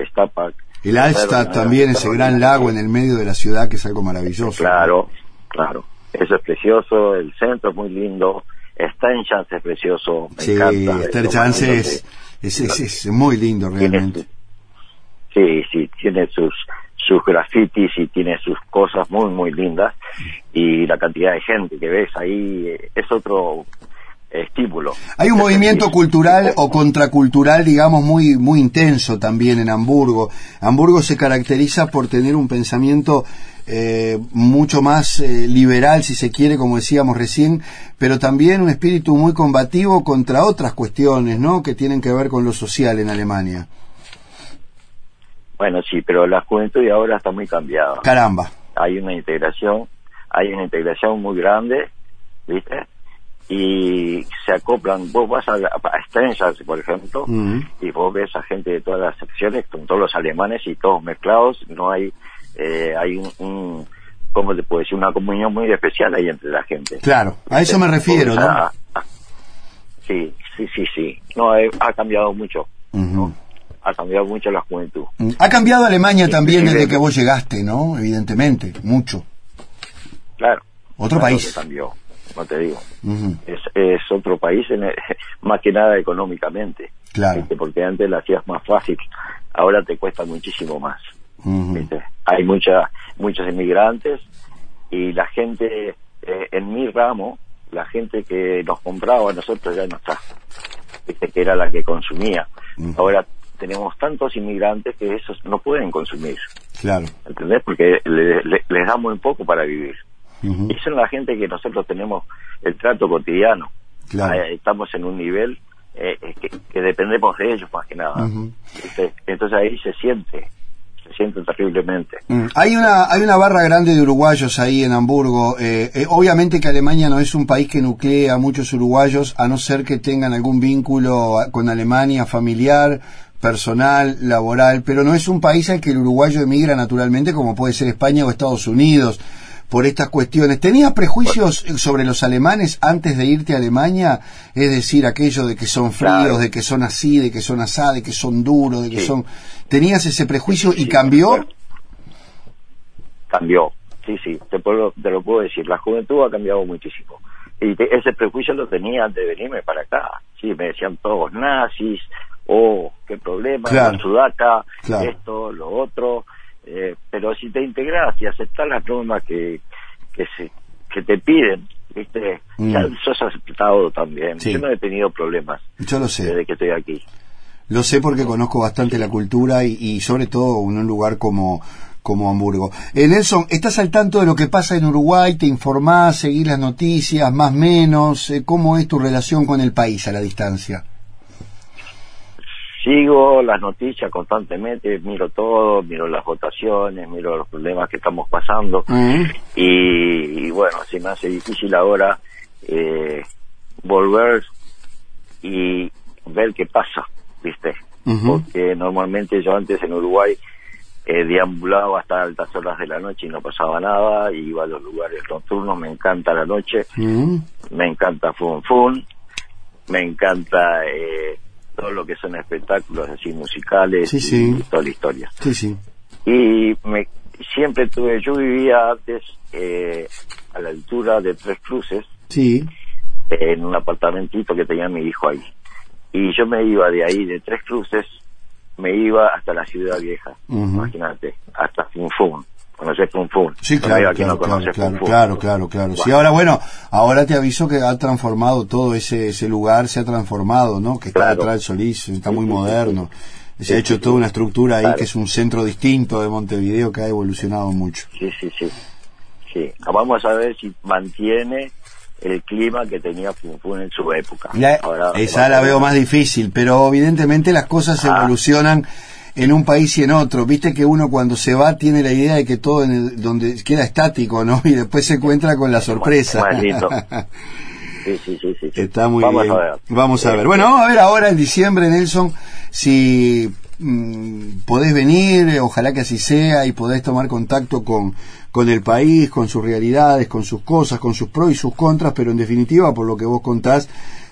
Speaker 3: El Alstad también, ese gran lago en el medio de la ciudad que es algo maravilloso.
Speaker 4: Claro, claro. Eso es precioso, el centro es muy lindo, Steinschanz es precioso, me
Speaker 3: Sí,
Speaker 4: encanta.
Speaker 3: Chance
Speaker 4: bonito
Speaker 3: es, es, es- es muy lindo realmente.
Speaker 4: sí, sí, tiene sus sus grafitis y tiene sus cosas muy, muy lindas y la cantidad de gente que ves ahí eh, es otro estímulo.
Speaker 3: Hay un movimiento cultural o contracultural, digamos, muy, muy intenso también en Hamburgo. Hamburgo se caracteriza por tener un pensamiento eh, mucho más eh, liberal, si se quiere, como decíamos recién, pero también un espíritu muy combativo contra otras cuestiones, ¿no? Que tienen que ver con lo social en Alemania.
Speaker 4: Bueno, sí, pero la juventud de ahora está muy cambiada.
Speaker 3: Caramba.
Speaker 4: hay una integración, hay una integración muy grande, ¿viste? Y se acoplan, vos vas a, a por ejemplo, y vos ves a gente de todas las secciones, con todos los alemanes y todos mezclados, no hay, eh, hay un, un, ¿cómo te puedo decir? Una comunión muy especial ahí entre la gente.
Speaker 3: Claro, a eso me refiero, ¿no?
Speaker 4: a- a- sí, sí, sí, sí. No, eh, ha cambiado mucho, ha cambiado mucho la juventud.
Speaker 3: Ha cambiado Alemania también desde que vos llegaste, ¿no? Evidentemente, mucho.
Speaker 4: Claro.
Speaker 3: Otro
Speaker 4: claro
Speaker 3: país.
Speaker 4: cambió, no te digo. Es, es otro país en el- más que nada económicamente
Speaker 3: Claro.
Speaker 4: ¿viste? porque antes la hacías más fácil ahora te cuesta muchísimo más hay mucha, muchos inmigrantes y la gente eh, en mi ramo la gente que nos compraba a nosotros ya no está ¿viste? que era la que consumía ahora tenemos tantos inmigrantes que esos no pueden consumir
Speaker 3: Claro.
Speaker 4: ¿entendés? porque le- le- les da muy poco para vivir Y son la gente que nosotros tenemos el trato cotidiano.
Speaker 3: Claro.
Speaker 4: Ah, Estamos en un nivel eh, eh, que, que dependemos de ellos más que nada. Entonces ahí se siente, se siente terriblemente.
Speaker 3: Mm. Hay una hay una barra grande de uruguayos ahí en Hamburgo. Eh, eh, obviamente que Alemania no es un país que nuclea a muchos uruguayos, a no ser que tengan algún vínculo a- con Alemania familiar, personal, laboral, pero no es un país al que el uruguayo emigra naturalmente como puede ser España o Estados Unidos por estas cuestiones. ¿Tenías prejuicios sobre los alemanes antes de irte a Alemania? Es decir, aquello de que son fríos,
Speaker 4: Claro.
Speaker 3: de que son así, de que son asá, de que son duros, de que
Speaker 4: Sí.
Speaker 3: son... ¿Tenías ese prejuicio y
Speaker 4: Sí,
Speaker 3: cambió?
Speaker 4: cambió. Sí, sí, te, puedo, te lo puedo decir. La juventud ha cambiado muchísimo. Y ese prejuicio lo tenía antes de venirme para acá. Sí, me decían todos nazis, oh, qué problema,
Speaker 3: Claro.
Speaker 4: sudaca,
Speaker 3: Claro.
Speaker 4: esto, lo otro. Eh, pero si te integras y aceptas las normas que, que, se, que te piden, ¿viste?
Speaker 3: Mm.
Speaker 4: Ya sos aceptado también.
Speaker 3: Sí.
Speaker 4: Yo no he tenido problemas
Speaker 3: Yo lo sé.
Speaker 4: desde que estoy aquí.
Speaker 3: Lo sé porque conozco bastante la cultura y, y sobre todo en un lugar como, como Hamburgo. Eh, Nelson, ¿estás al tanto de lo que pasa en Uruguay? ¿Te informás? ¿Seguís las noticias? ¿Más menos? Eh, ¿Cómo es tu relación con el país a la distancia?
Speaker 4: Sigo las noticias constantemente, miro todo, miro las votaciones, miro los problemas que estamos pasando. Y, y bueno, se me hace difícil ahora eh, volver y ver qué pasa, ¿viste? Porque normalmente yo antes en Uruguay eh, deambulaba hasta altas horas de la noche y no pasaba nada, y iba a los lugares nocturnos, me encanta la noche, me encanta Fun Fun, me encanta eh, todo lo que son espectáculos así musicales
Speaker 3: Sí,
Speaker 4: y,
Speaker 3: sí.
Speaker 4: y toda la historia
Speaker 3: Sí, sí.
Speaker 4: y me siempre tuve yo vivía antes eh, a la altura de Tres Cruces
Speaker 3: Sí.
Speaker 4: en un apartamentito que tenía mi hijo ahí y yo me iba de ahí de Tres Cruces me iba hasta la ciudad vieja
Speaker 3: Ujú.
Speaker 4: imagínate hasta Funfun conoces Funfun
Speaker 3: Sí,
Speaker 4: No me
Speaker 3: claro, claro,
Speaker 4: no
Speaker 3: claro, claro,
Speaker 4: Funfun.
Speaker 3: claro, claro, claro. Sí, ahora bueno, ahora te aviso que ha transformado todo ese, ese lugar, se ha transformado, ¿no? Que está detrás del Solís, está
Speaker 4: Sí,
Speaker 3: muy
Speaker 4: sí, sí,
Speaker 3: moderno. Se
Speaker 4: Sí,
Speaker 3: ha hecho
Speaker 4: sí,
Speaker 3: toda
Speaker 4: sí.
Speaker 3: una estructura ahí que es un centro distinto de Montevideo que ha evolucionado mucho.
Speaker 4: sí sí sí sí vamos a ver si mantiene el clima que tenía Funfun en su época
Speaker 3: La-
Speaker 4: Ahora
Speaker 3: esa la veo más difícil, pero evidentemente las cosas
Speaker 4: Ah.
Speaker 3: evolucionan en un país y en otro. Viste que uno cuando se va tiene la idea de que todo en el- donde queda estático, ¿no? Y después se encuentra con la sorpresa.
Speaker 4: Sí sí sí sí.
Speaker 3: Está muy
Speaker 4: vamos
Speaker 3: bien.
Speaker 4: a ver
Speaker 3: Vamos a
Speaker 4: Eh,
Speaker 3: ver. Bueno, vamos a ver ahora en diciembre, Nelson, si mm, podés venir, eh, ojalá que así sea, y podés tomar contacto con, con el país, con sus realidades, con sus cosas, con sus pros y sus contras, pero en definitiva, por lo que vos contás,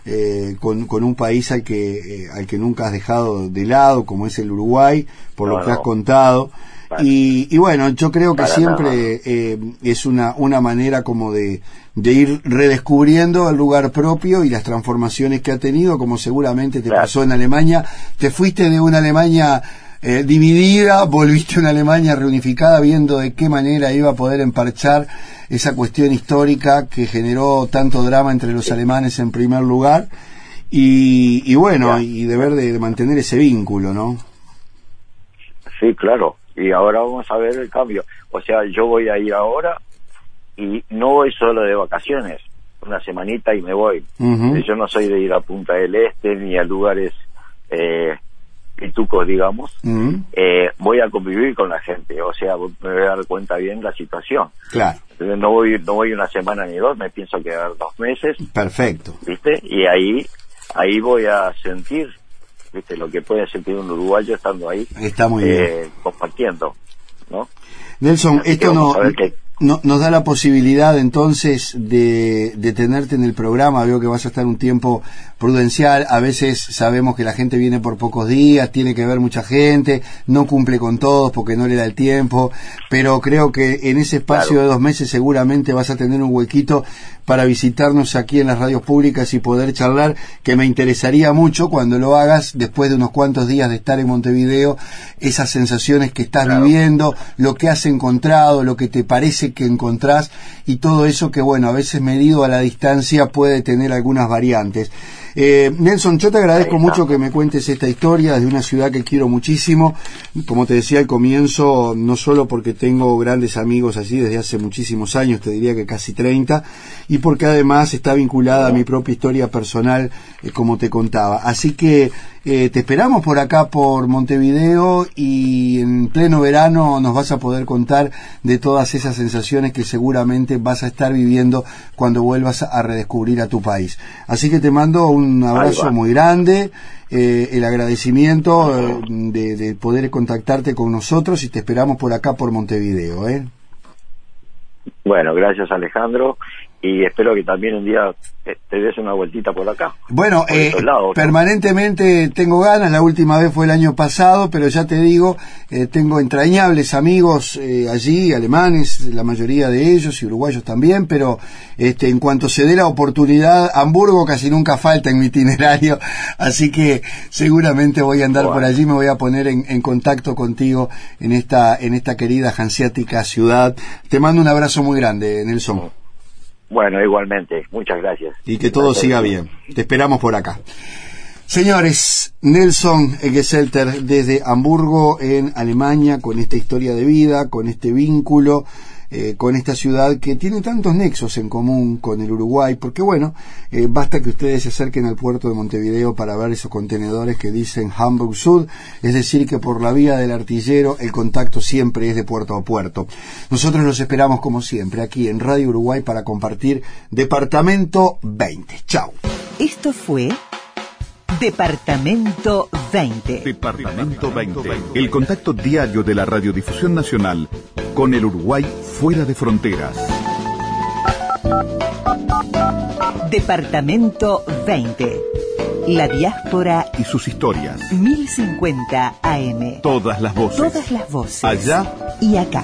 Speaker 3: eh, con, con un país al que, eh, al que nunca has dejado de lado, como es el Uruguay, por lo
Speaker 4: No,
Speaker 3: que has
Speaker 4: no.
Speaker 3: contado.
Speaker 4: Para-
Speaker 3: Y, y bueno, yo creo que
Speaker 4: Para
Speaker 3: siempre eh, es una, una manera como de, de ir redescubriendo el lugar propio y las transformaciones que ha tenido, como seguramente te
Speaker 4: Claro.
Speaker 3: pasó en Alemania. Te fuiste de una Alemania eh, dividida, volviste a una Alemania reunificada, viendo de qué manera iba a poder emparchar esa cuestión histórica que generó tanto drama entre los alemanes en primer lugar. Y, y bueno, y deber de, de mantener ese vínculo, ¿no?
Speaker 4: Sí, claro. Y ahora vamos a ver el cambio. O sea, yo voy a ir ahora y no voy solo de vacaciones, una semanita y me voy. Yo no soy de ir a Punta del Este ni a lugares eh, pitucos, digamos.
Speaker 3: Ujú.
Speaker 4: Eh, voy a convivir con la gente, o sea, me voy a dar cuenta bien la situación.
Speaker 3: Claro,
Speaker 4: Entonces, No voy, no voy una semana ni dos, me pienso quedar dos meses,
Speaker 3: perfecto.
Speaker 4: ¿viste? Y ahí, ahí voy a sentir, ¿viste? Lo que puede sentir un uruguayo estando ahí,
Speaker 3: Está muy bien.
Speaker 4: eh, compartiendo, ¿no?
Speaker 3: Nelson, esto no, nos da la posibilidad entonces de, de tenerte en el programa. Veo que vas a estar un tiempo prudencial. A veces sabemos que la gente viene por pocos días, tiene que ver mucha gente, no cumple con todos porque no le da el tiempo. Pero creo que en ese espacio
Speaker 4: Claro.
Speaker 3: de dos meses seguramente vas a tener un huequito para visitarnos aquí en las radios públicas y poder charlar, que me interesaría mucho cuando lo hagas después de unos cuantos días de estar en Montevideo, esas sensaciones que estás
Speaker 4: Claro.
Speaker 3: viviendo, lo que has encontrado, lo que te parece que encontrás y todo eso que, bueno, a veces medido a la distancia puede tener algunas variantes. Eh, Nelson, yo te agradezco mucho que me cuentes esta historia de una ciudad que quiero muchísimo. Como te decía al comienzo, no solo porque tengo grandes amigos allí desde hace muchísimos años, te diría que casi 30, y porque además está vinculada a mi propia historia personal, eh, como te contaba. Así que eh, te esperamos por acá, por Montevideo, y en pleno verano nos vas a poder contar de todas esas sensaciones que seguramente vas a estar viviendo cuando vuelvas a redescubrir a tu país. Así que te mando un abrazo muy grande, eh, el agradecimiento eh, de, de poder contactarte con nosotros y te esperamos por acá, por Montevideo. ¿eh?
Speaker 4: Bueno, gracias Alejandro y espero que también un día te des una vueltita por acá.
Speaker 3: Bueno, eh, permanentemente tengo ganas, la última vez fue el año pasado, pero ya te digo, eh, tengo entrañables amigos eh, allí, alemanes, la mayoría de ellos, y uruguayos también, pero este, en cuanto se dé la oportunidad, Hamburgo casi nunca falta en mi itinerario, así que seguramente voy a andar por allí, me voy a poner en, en, contacto contigo en esta, en esta querida hanseática ciudad. Te mando un abrazo muy grande, Nelson.
Speaker 4: Bueno, igualmente. Muchas gracias.
Speaker 3: Y que todo siga bien. Te esperamos por acá. Señores, Nelson Geselter desde Hamburgo, en Alemania, con esta historia de vida, con este vínculo eh, con esta ciudad que tiene tantos nexos en común con el Uruguay, porque bueno, eh, basta que ustedes se acerquen al puerto de Montevideo para ver esos contenedores que dicen Hamburg Sud, es decir, que por la vía del artillero el contacto siempre es de puerto a puerto. Nosotros los esperamos como siempre aquí en Radio Uruguay para compartir Departamento 20. Chao.
Speaker 2: Esto fue Departamento 20.
Speaker 1: Departamento 20. El contacto diario de la Radiodifusión Nacional con el Uruguay fuera de fronteras.
Speaker 2: Departamento 20. La diáspora
Speaker 1: y sus historias.
Speaker 2: 1050 AM.
Speaker 1: Todas las voces.
Speaker 2: Todas las voces.
Speaker 1: Allá
Speaker 2: y acá.